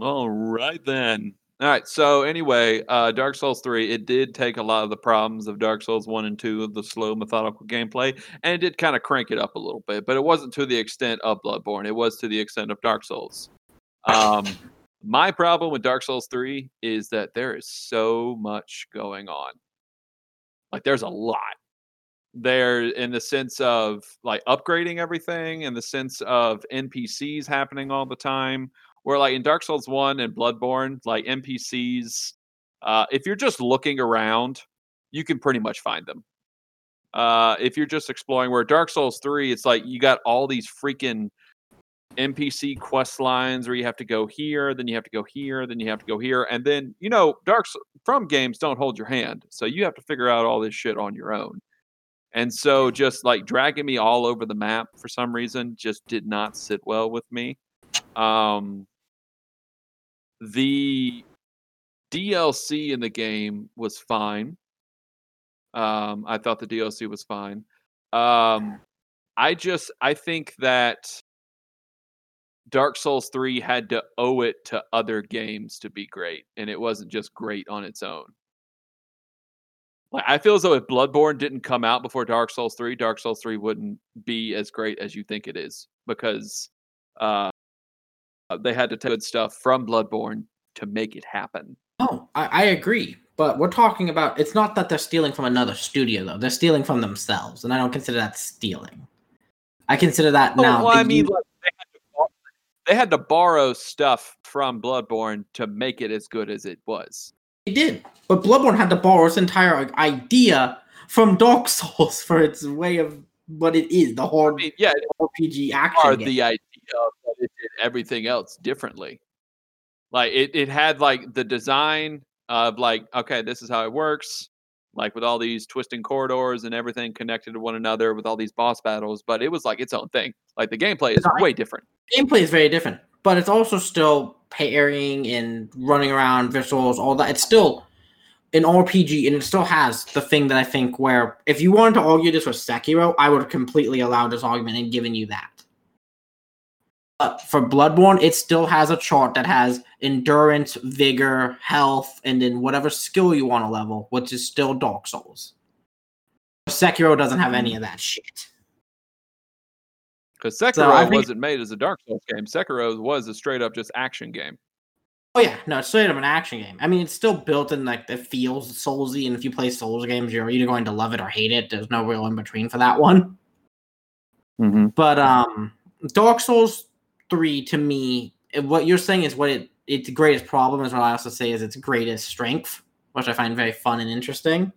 All right then. All right. So anyway, uh, Dark Souls three, it did take a lot of the problems of Dark Souls one and two of the slow methodical gameplay, and it did kind of crank it up a little bit, but it wasn't to the extent of Bloodborne. It was to the extent of Dark Souls. Um, my problem with Dark Souls three is that there is so much going on. Like there's a lot there in the sense of like upgrading everything, in the sense of NPCs happening all the time where like in Dark Souls 1 and Bloodborne, like NPCs, uh, if you're just looking around, you can pretty much find them. Uh, if you're just exploring, where Dark Souls 3, it's like you got all these freaking NPC quest lines where you have to go here, then you have to go here, then you have to go here, and then you know, Dark from games don't hold your hand, so you have to figure out all this shit on your own. And so, just like dragging me all over the map for some reason, just did not sit well with me. Um, the DLC in the game was fine. Um, I thought the DLC was fine. Um, I just I think that Dark Souls 3 had to owe it to other games to be great, and it wasn't just great on its own. Like I feel as though if Bloodborne didn't come out before Dark Souls 3, Dark Souls 3 wouldn't be as great as you think it is because uh, Uh, they had to take good stuff from Bloodborne to make it happen. Oh, I, I agree. But we're talking about it's not that they're stealing from another studio though. They're stealing from themselves, and I don't consider that stealing. I consider that Oh, now. well, I mean, use- like, they, had to bor- they had to borrow stuff from Bloodborne to make it as good as it was. they did, but Bloodborne had to borrow its entire idea from Dark Souls for its way of what it is, the I mean, yeah, RPG action game. the idea of that it everything else differently. Like it, it had like the design of like, okay, this is how it works, like with all these twisting corridors and everything connected to one another with all these boss battles, but it was like its own thing. Like the gameplay is way different. gameplay is very different, but it's also still parrying and running around visuals, all that. It's still an RPG, and it still has the thing that I think where if you wanted to argue this with Sekiro, I would have completely allowed this argument and given you that. But for Bloodborne, it still has a chart that has endurance, vigor, health, and then whatever skill you want to level, which is still Dark Souls. Sekiro doesn't have any of that shit. Because Sekiro So think- wasn't made as a Dark Souls game. Sekiro was a straight up just action game. Oh yeah, no, it's straight up an action game. I mean, it's still built in like it feels soulsy, and if you play Souls games, you're either going to love it or hate it. There's no real in between for that one. Mm-hmm. But um, Dark Souls three to me, what you're saying is what it its greatest problem is what I also say is its greatest strength, which I find very fun and interesting.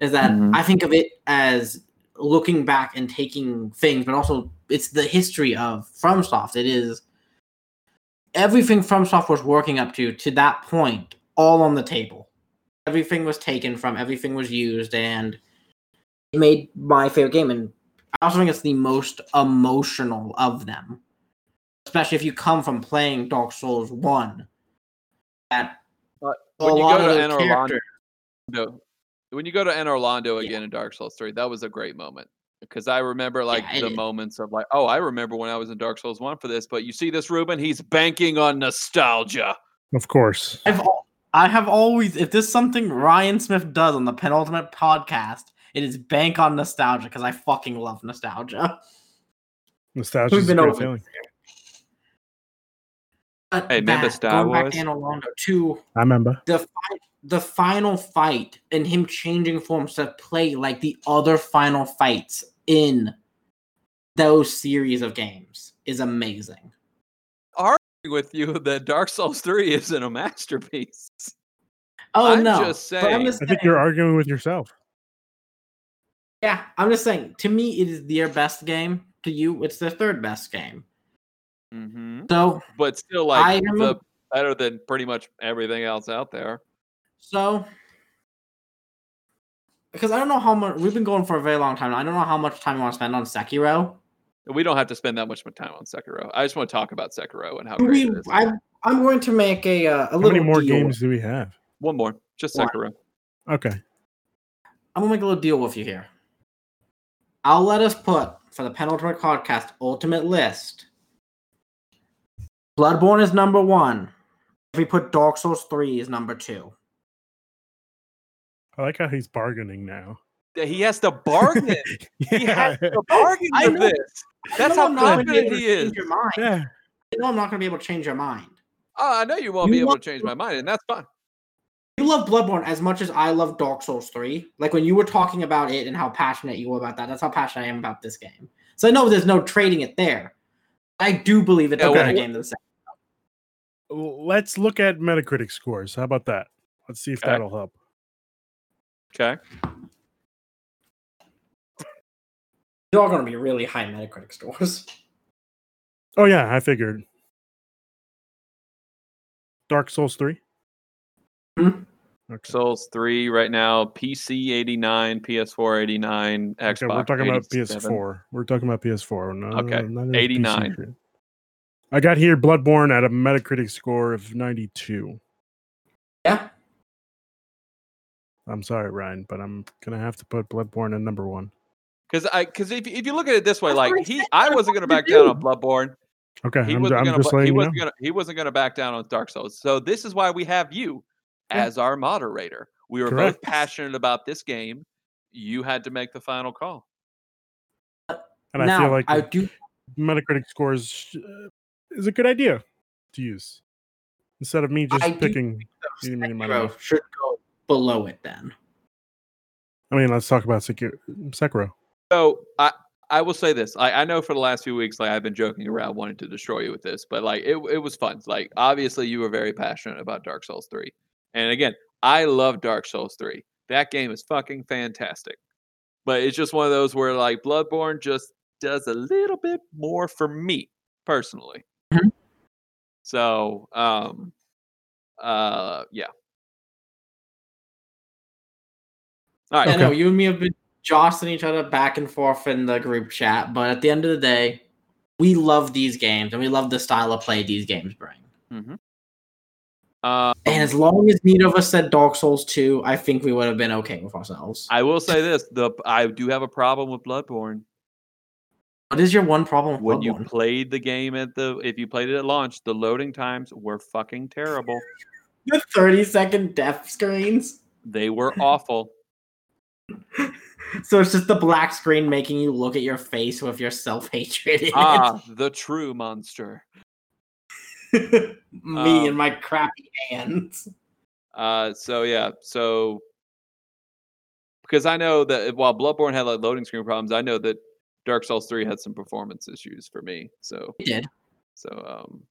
Is that Mhm. I think of it as looking back and taking things, but also it's the history of FromSoft. It is everything FromSoft was working up to to that point, all on the table. Everything was taken from, everything was used, and it made my favorite game. And I also think it's the most emotional of them, especially if you come from playing Dark Souls One. That But a when you lot go of to those Anor Londo, characters- when you go to Anor Londo Yeah. again in Dark Souls 3, that was a great moment. Because I remember like it the is. moments of like, oh, I remember when I was in Dark Souls 1 for this, but you see this, Ruben? He's banking on nostalgia. Of course. I've al- I have always if there's something Ryan Smith does on the penultimate podcast, it is bank on nostalgia because I fucking love nostalgia. Nostalgia is a been great over feeling. But Hey, remember that, Star going back to Anor to I remember. the fi- the final fight and him changing forms to play like the other final fights in those series of games is amazing. Arguing with you that Dark Souls 3 isn't a masterpiece. Oh I'm no! just But I'm saying- just I think saying- you're arguing with yourself. Yeah, I'm just saying. To me, it is their best game. To you, it's their third best game. Hmm So, But still, I like am the a- better than pretty much everything else out there. so because I don't know how much we've been going for a very long time. I don't know how much time you want to spend on Sekiro. We don't have to spend that much time on Sekiro. I just want to talk about Sekiro and how great We, it is. I, I'm going to make a uh, a How little many more deal. games do we have? One more, just One. Sekiro. Okay. I'm gonna make a little deal with you here. I'll let us put for the penultimate podcast ultimate list. Bloodborne is number one. If we put Dark Souls three is number two. I like how he's bargaining now. Yeah, He has to bargain. he yeah. has to bargain I with know. this. That's how I'm not gonna be confident able to he is. change Your mind. yeah. I know I'm not gonna be able to change your mind. Oh, I know you won't You be able to change my mind, and that's fine. You love Bloodborne as much as I love Dark Souls 3. Like when you were talking about it and how passionate you were about that, that's how passionate I am about this game. So I know there's no trading it there. I do believe it's Yeah, a better wh- game than the second. L- Let's look at Metacritic scores. How about that? Let's see if Okay. that'll help. Okay. They're all going to be really high Metacritic scores. Oh yeah, I figured. Dark Souls 3? Hmm? Okay. Souls three right now. PC eighty nine, PS4 eighty nine, Xbox. Okay, we're talking about PS4. We're talking about PS4. No, Okay, not a PC 89. Shit. I got here Bloodborne at a Metacritic score of 92. Yeah. I'm sorry, Ryan, but I'm gonna have to put Bloodborne at number one. Because I because if if you look at it this way, That's like he, I wasn't gonna back down on Bloodborne. Okay, He I'm, wasn't I'm gonna just bu- he letting you know. wasn't gonna he wasn't gonna back down on Dark Souls. So this is why we have you Yeah. as our moderator. We were Correct. both passionate about this game. You had to make the final call. And now, I feel like I do. Metacritic scores uh, is a good idea to use instead of me just I picking. eeny, meeny, miny, moe. Sekiro should go below it then. I mean, let's talk about Sekiro. Sekiro. So I I will say this. I, I know for the last few weeks, like I've been joking around wanting to destroy you with this, but like it it was fun. Like obviously you were very passionate about Dark Souls 3. And again, I love Dark Souls 3. That game is fucking fantastic. But it's just one of those where like Bloodborne just does a little bit more for me personally. Mhm. So um uh yeah. All right. I Okay. know you and me have been jostling each other back and forth in the group chat, but at the end of the day, we love these games and we love the style of play these games bring. Mm-hmm. Um, And as long as neither of us said Dark Souls 2, I think we would have been okay with ourselves. I will say this: the I do have a problem with Bloodborne. What is your one problem with When you Bloodborne? played the game at the, if you played it at launch, the loading times were fucking terrible. The 30 second death screens. They were awful. So it's just the black screen making you look at your face with your self hatred in ah, the true monster. Me Um, and my crappy hands. Uh, so yeah, so because I know that while Bloodborne had like loading screen problems, I know that Dark Souls Three had some performance issues for me. So It did. so um,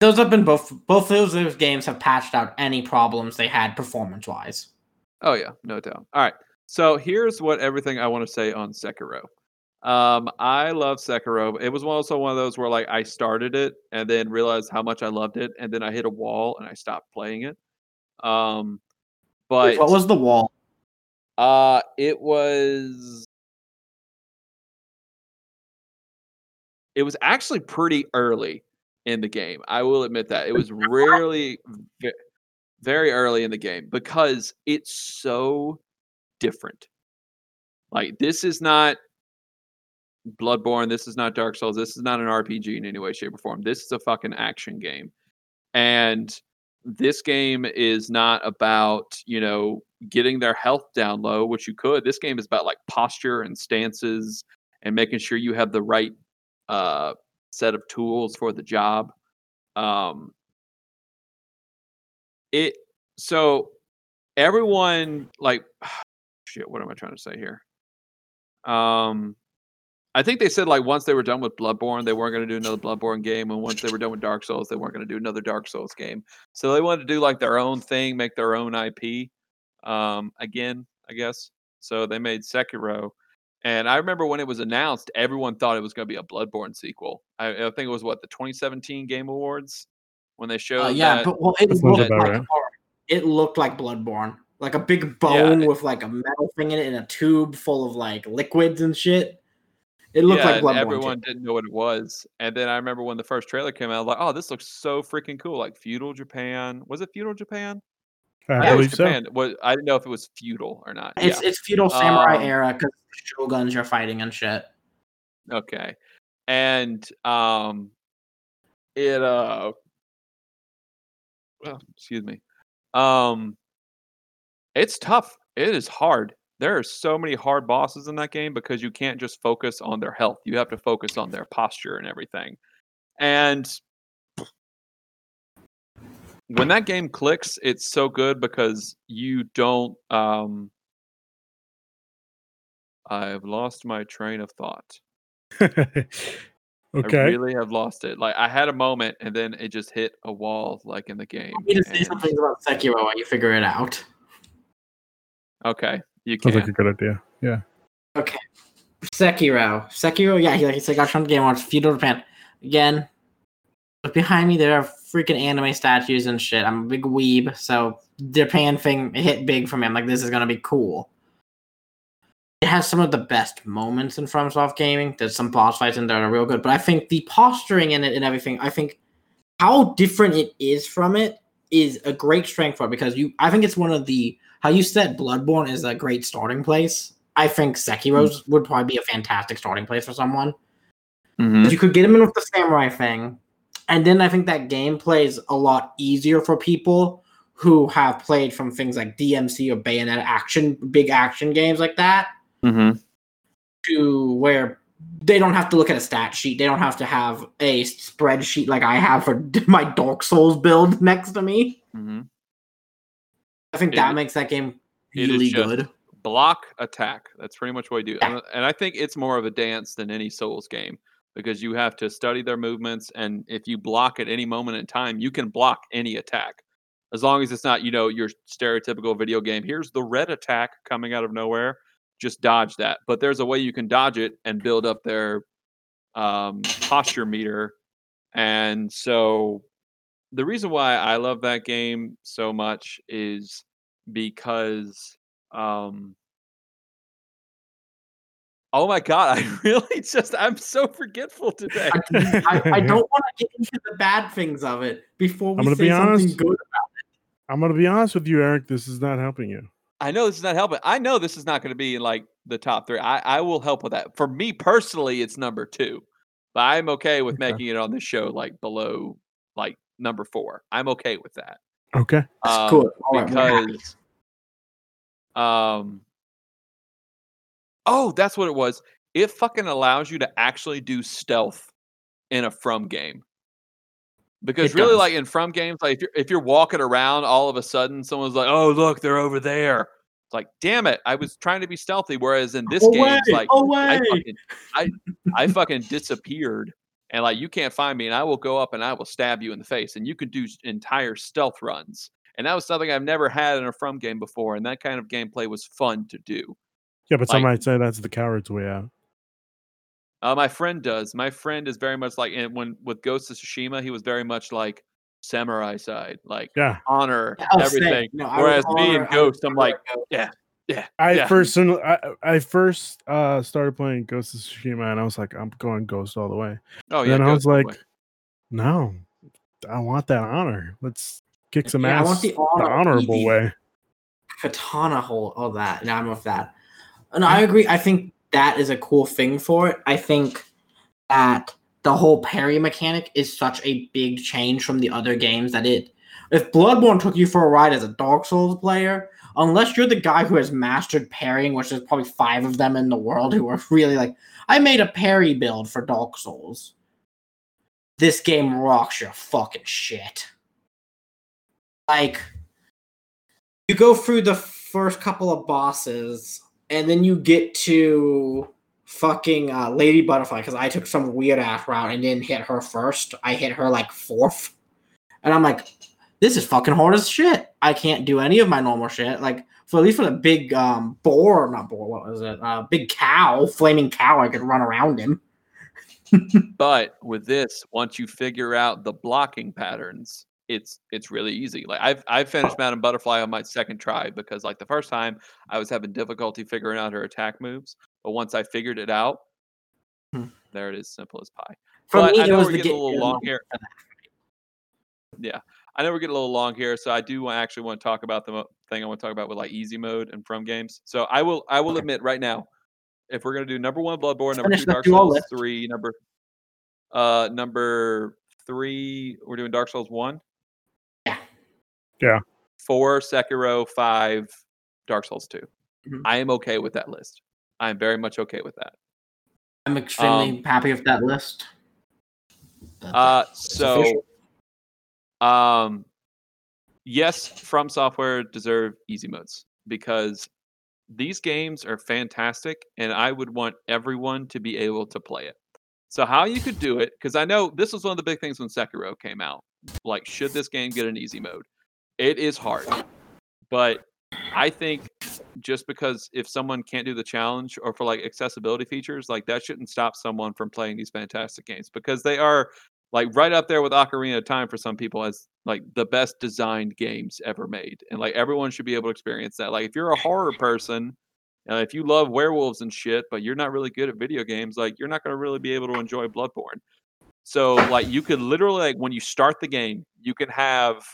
Those have been both both of those games have patched out any problems they had performance wise. Oh yeah, no doubt. All right. So here's what everything I want to say on Sekiro. Um, I love Sekiro. It was also one of those where like I started it and then realized how much I loved it, and then I hit a wall and I stopped playing it. Um, but what was the wall? uh, it was it was actually pretty early in the game. I will admit that it was really very early in the game because it's so different. Like this is not Bloodborne. This is not Dark Souls. This is not an RPG in any way, shape, or form. This is a fucking action game, and this game is not about you know getting their health down low, which you could. This game is about like posture and stances and making sure you have the right uh, set of tools for the job. Um, it so everyone like shit. What am I trying to say here? Um, I think they said like once they were done with Bloodborne, they weren't going to do another Bloodborne game, and once they were done with Dark Souls, they weren't going to do another Dark Souls game. So they wanted to do like their own thing, make their own IP. Um, again, I guess. So they made Sekiro, and I remember when it was announced, everyone thought it was going to be a Bloodborne sequel. I, I think it was what the 2017 Game Awards when they showed. Uh, yeah, that- but well, it That looked like right. it looked like Bloodborne, like a big bone with like a metal thing in it and a tube full of like liquids and shit. It looked yeah, like Bloodborne. everyone too. didn't know what it was. And then I remember when the first trailer came out, I was like, "Oh, this looks so freaking cool!" Like feudal Japan. Was it feudal Japan? I Yeah, it was believe so. Japan. Was I didn't know if it was feudal or not. It's yeah. it's feudal samurai Um, era because shoguns you're fighting and shit. Okay. And um it uh well, excuse me. Um it's tough. It is hard. There are so many hard bosses in that game because you can't just focus on their health. You have to focus on their posture and everything. And when that game clicks, it's so good because you don't um I've lost my train of thought. okay. I okay. really have lost it. Like I had a moment and then it just hit a wall like in the game. Want me to say something about Sekiro while you figure it out. Okay, you can. Sounds can. like a good idea. Yeah. Okay. Sekiro. Sekiro, yeah, he like he's like I the game on feudal Japan. Again, look behind me there are freaking anime statues and shit. I'm a big weeb, so Japan thing hit big for me. I'm like, this is gonna be cool. It has some of the best moments in FromSoft gaming. There's some boss fights in there that are real good, but I think the posturing in it and everything, I think how different it is from it is a great strength for it because you I think it's one of the how you said Bloodborne is a great starting place. I think Sekiro's would probably be a fantastic starting place for someone. Mhm. You could get him in with the samurai thing, and then I think that gameplay is a lot easier for people who have played from things like DMC or Bayonetta action, big action games like that, Mhm. to where they don't have to look at a stat sheet. They don't have to have a spreadsheet like I have for my Dark Souls build next to me. Mhm. I think It- that makes that game really good. Block attack. That's pretty much what you do. Yeah. And, and I think it's more of a dance than any Souls game because you have to study their movements and if you block at any moment in time, you can block any attack. As long as it's not, you know, your stereotypical video game. Here's the red attack coming out of nowhere. Just dodge that. But there's a way you can dodge it and build up their um, posture meter. And so the reason why I love that game so much is because um Oh my god, I really just I'm so forgetful today. I, I don't want to get into the bad things of it before we I'm gonna say be something honest. good. About it. I'm gonna be honest with you, Eric. This is not helping you. I know this is not helping. I know this is not going to be in like the top 3. I I will help with that. For me personally, it's number 2. But I'm okay with Okay. making it on this show like below like number 4. I'm okay with that. Okay. That's Um, cool. All right, we're happy. because um oh that's what it was it fucking allows you to actually do stealth in a from game because It really does. like in from games like if you're if you're walking around all of a sudden someone's like oh look they're over there it's like damn it i was trying to be stealthy whereas in this game it's like I away. fucking, I, I fucking disappeared and like you can't find me and I will go up and I will stab you in the face and you can do entire stealth runs. And that was something I've never had in a from game before and that kind of gameplay was fun to do. Yeah, but some Like- might say that's the coward's way out. Uh, my friend does. My friend is very much like and when with Ghost of Tsushima, he was very much like samurai side, like Yeah. honor, I'll everything. no, Whereas me honor- and Ghost, I'm like, Ghost. yeah, yeah. I Yeah. first I, I first uh started playing Ghost of Tsushima and I was like, I'm going Ghost all the way. Oh And yeah. then I was like, way. No, I want that honor. Let's kick some Yeah, I ass want the the, honorable easy. way. katana hole all that now i'm with that and i agree i think that is a cool thing for it. I think that the whole parry mechanic is such a big change from the other games that it if bloodborne took you for a ride as a dark souls player unless you're the guy who has mastered parrying which there's probably five of them in the world who are really like i made a parry build for dark souls. This game rocks your fucking shit. Like you go through the first couple of bosses and then you get to fucking uh, Lady Butterfly because I took some weird ass route and didn't hit her first. I hit her like fourth, and I'm like, this is fucking hard as shit. I can't do any of my normal shit. Like for at least for the big um boar, not boar, what was it? Uh, big cow, flaming cow. I could run around him. But with this, once you figure out the blocking patterns, it's it's really easy. Like I've I've finished Madam Butterfly on my second try because like the first time I was having difficulty figuring out her attack moves, but once I figured it out, Hmm. there it is, simple as pie. For But me, I it know was we're getting a little long here. Yeah, I know we're getting a little long here, so I do actually want to talk about the mo- thing I want to talk about with like easy mode and from games. So I will I will Okay. admit right now, if we're gonna do number one Bloodborne, Let's number two Dark Souls, three number uh number three we're doing Dark Souls one. Yeah. Yeah. Four Sekiro, five Dark Souls 2 Mhm. I am okay with that list. I am very much okay with that. I'm extremely happy with that list. But, Uh, so official. Um, yes, From Software deserve easy modes because these games are fantastic, and I would want everyone to be able to play it. So how you could do it? Because I know this was one of the big things when Sekiro came out. Like, should this game get an easy mode? It is hard, but I think just because if someone can't do the challenge or for like accessibility features, like that shouldn't stop someone from playing these fantastic games because they are like right up there with Ocarina of Time for some people as like the best designed games ever made, and like everyone should be able to experience that. Like if you're a horror person, uh, if you love werewolves and shit, but you're not really good at video games, like you're not going to really be able to enjoy Bloodborne. So like you could literally like when you start the game, you can have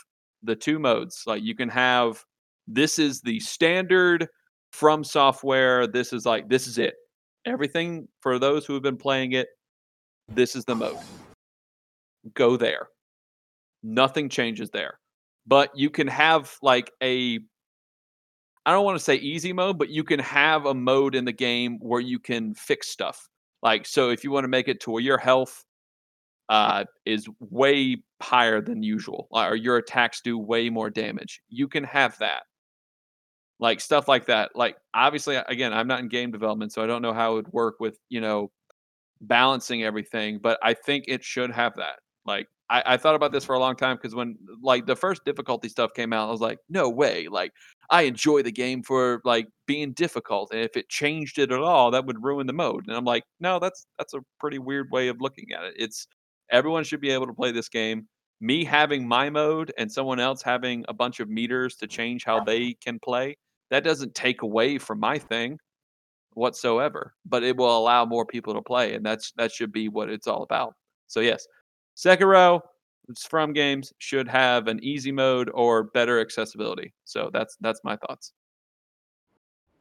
the two modes. Like you can have this is the standard from software. This is like this is it. Everything for those who have been playing it, this is the mode go there. Nothing changes there. But you can have like a I don't want to say easy mode, but you can have a mode in the game where you can fix stuff. Like so if you want to make it to where your health uh is way higher than usual or your attacks do way more damage, you can have that. Like stuff like that. Like obviously again, I'm not in game development, so I don't know how it would work with, you know, balancing everything, but I think it should have that. Like I, I thought about this for a long time because when like the first difficulty stuff came out, I was like, no way. Like I enjoy the game for like being difficult. And if it changed it at all, that would ruin the mode. And I'm like, no, that's that's a pretty weird way of looking at it. It's everyone should be able to play this game. Me having my mode and someone else having a bunch of meters to change how they can play, that doesn't take away from my thing whatsoever, but it will allow more people to play, and that's that should be what it's all about. So yes, Sekiro it's from games should have an easy mode or better accessibility. So that's that's my thoughts.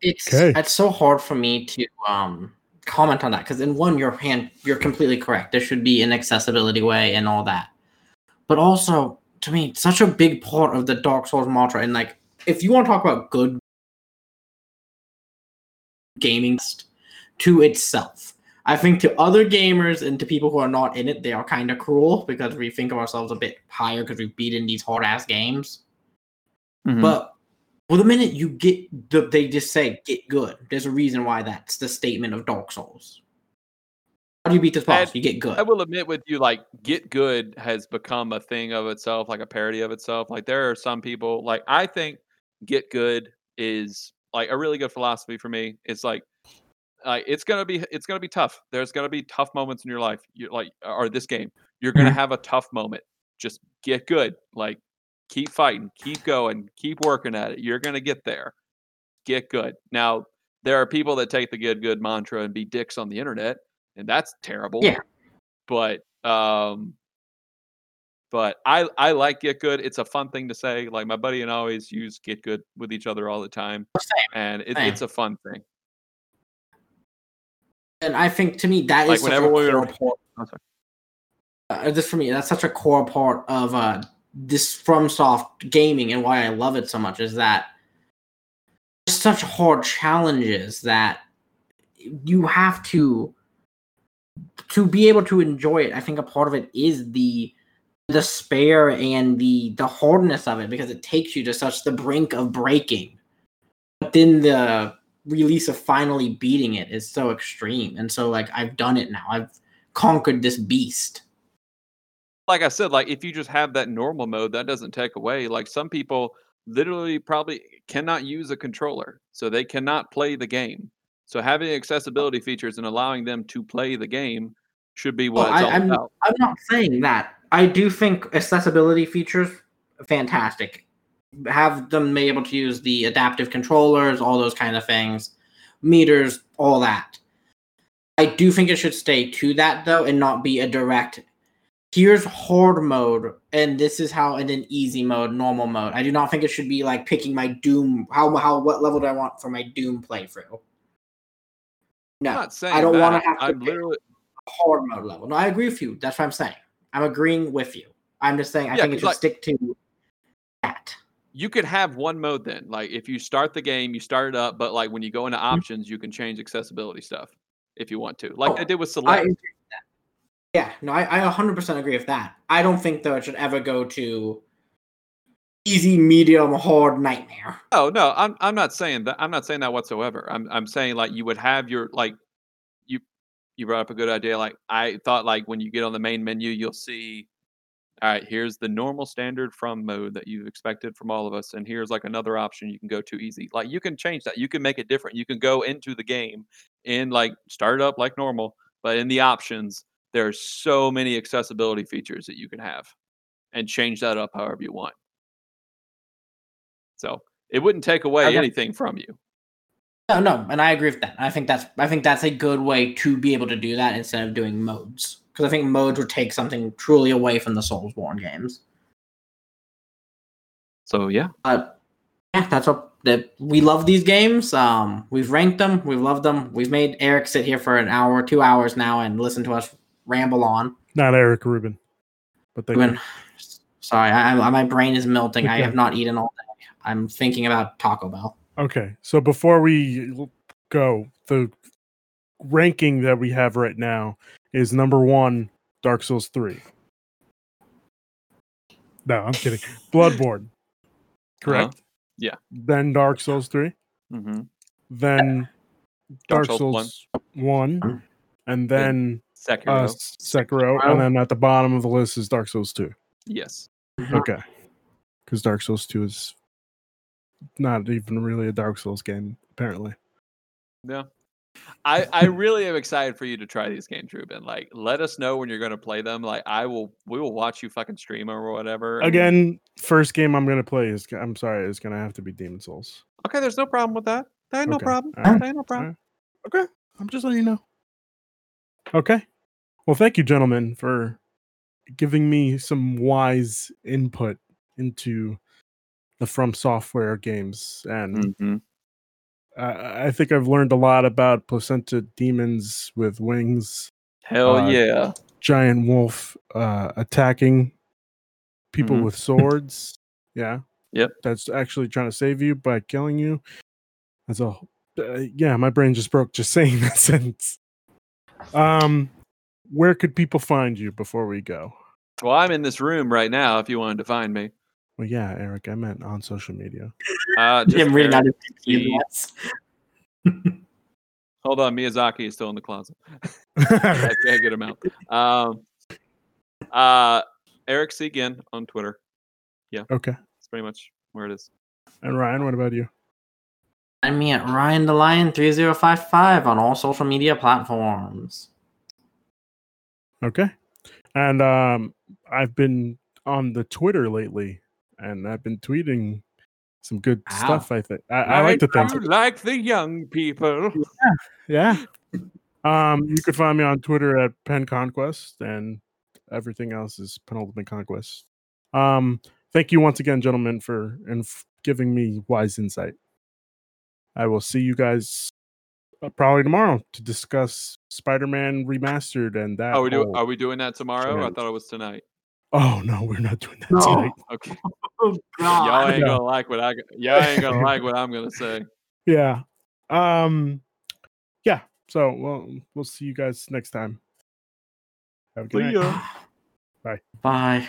it's Okay. it's so hard for me to um comment on that because in one your hand you're completely correct. There should be an accessibility way and all that. But also to me such a big part of the dark souls mantra and like if you want to talk about good gaming to itself i think to other gamers and to people who are not in it they are kind of cruel because we think of ourselves a bit higher because we've beaten these hard ass games mm-hmm. but well, the minute you get, the, they just say get good. There's a reason why that's the statement of Dark Souls. How do you beat this boss? And you get good. I will admit with you, like get good has become a thing of itself, like a parody of itself. Like there are some people, like I think get good is like a really good philosophy for me. It's like, like it's gonna be it's gonna be tough. There's gonna be tough moments in your life. You like or this game, you're gonna Mhm. have a tough moment. Just get good. Like keep fighting, keep going, keep working at it. You're gonna get there. Get good. Now there are people that take the good good mantra and be dicks on the internet, and that's terrible Yeah. but um but I I like get good. It's a fun thing to say. Like my buddy and I always use get good with each other all the time, Same. and it, it's a fun thing. And I think to me that is Like, whenever a we were- part. Uh, this for me, that's such a core part of uh, this FromSoft gaming and why I love it so much is that there's such hard challenges that you have to to be able to enjoy it. I think a part of it is the despair and the the hardness of it because it takes you to such the brink of breaking. But then the release of finally beating it is so extreme. And so like I've done it now. I've conquered this beast. Like I said, like if you just have that normal mode, that doesn't take away. Like some people literally probably cannot use a controller, so they cannot play the game. So having oh. accessibility features and allowing them to play the game should be oh, what Oh, I- I'm-. I'm not saying that. I do think accessibility features fantastic. Have them be able to use the adaptive controllers, all those kind of things, meters, all that. I do think it should stay to that though, and not be a direct. Here's hard mode, and this is how, and then easy mode, normal mode. I do not think it should be like picking my Doom. How how what level do I want for my Doom playthrough? No, I'm not saying I don't want to have to I'm literally hard mode level. No, I agree with you. That's what I'm saying. I'm agreeing with you. I'm just saying I Yeah, think it should like- stick to that. you could have one mode then. Like if you start the game, you start it up, but like when you go into options, you can change accessibility stuff if you want to, like Mm-hmm. Oh, they did with Celeste. that. Yeah, no, I, I 100% agree with that. I don't think though it should ever go to easy, medium, hard, nightmare. Oh no, I'm I'm not saying that. I'm not saying that whatsoever. I'm I'm saying like you would have your like you you brought up a good idea. Like I thought like when you get on the main menu, you'll see. All right, here's the normal standard from mode that you've expected from all of us, and here's like another option you can go to easy. Like you can change that. You can make it different. You can go into the game and like start it up like normal, but in the options, there's so many accessibility features that you can have, and change that up however you want. So it wouldn't take away Okay. anything from you. No, no, and I agree with that. I think that's I think that's a good way to be able to do that instead of doing modes. Because I think modes would take something truly away from the Soulsborne games. So yeah, But yeah, that's what that we love these games. Um, we've ranked them, we've loved them. We've made Eric sit here for an hour, two hours now, and listen to us ramble on. Not Eric Rubin, but they Ruben, sorry, I, I, my brain is melting. I have not eaten all day. I'm thinking about Taco Bell. Okay, so before we go, the ranking that we have right now is number one, Dark Souls three. No, I'm kidding. Bloodborne, correct? yeah. Then Dark Souls three. mm-hmm. Then Dark Dark, Souls Souls, one, and then Sekiro. uh, Sekiro, Sekiro. and then at the bottom of the list is Dark Souls two. yes. Okay, because Dark Souls two is not even really a Dark Souls game, apparently. Yeah. I I really am excited for you to try these games, Ruben. Like, let us know when you're going to play them. Like, I will. We will watch you fucking stream or whatever. Again, first game I'm gonna play is I'm sorry, it's gonna have to be Demon Souls. Okay, there's no problem with that. There ain't no problem. all right, There ain't no problem. Okay, I'm just letting you know. Okay, well, thank you, gentlemen, for giving me some wise input into the From Software games, and Mhm. I, I think I've learned a lot about placenta demons with wings, Hell Uh, yeah. giant wolf uh, attacking people Mhm. with swords. Yeah. Yep. That's actually trying to save you by killing you. That's a uh, yeah. My brain just broke just saying that sentence. Um, where could people find you before we go? Well, I'm in this room right now. If you wanted to find me, Well, yeah, Eric, I meant on social media. uh, just I'm reading Eric out his C. Hold on, Miyazaki is still in the closet. I can't get him out. Um, uh, Eric Segan on Twitter. Yeah. Okay. That's pretty much where it is. And Ryan, what about you? Find me at Ryan the Lion 3055 on all social media platforms. Okay. And um, I've been on the Twitter lately, and I've been tweeting some good Wow. stuff. I think I, I like to think. you like the young people. Yeah. Um, you could find me on Twitter at Pen Conquest, and everything else is Penultimate Conquest. Um, thank you once again, gentlemen, for and giving me wise insight. I will see you guys uh, probably tomorrow to discuss Spider-Man remastered and that. Are we doing? Are we doing that tomorrow? I thought it was tonight. oh no, we're not doing that No. tonight. Okay, Oh, y'all ain't gonna like what I. Y'all ain't gonna like what I'm gonna say. Yeah. Um. Yeah. So well, we'll see you guys next time. Have a good See night. ya. Bye. Bye.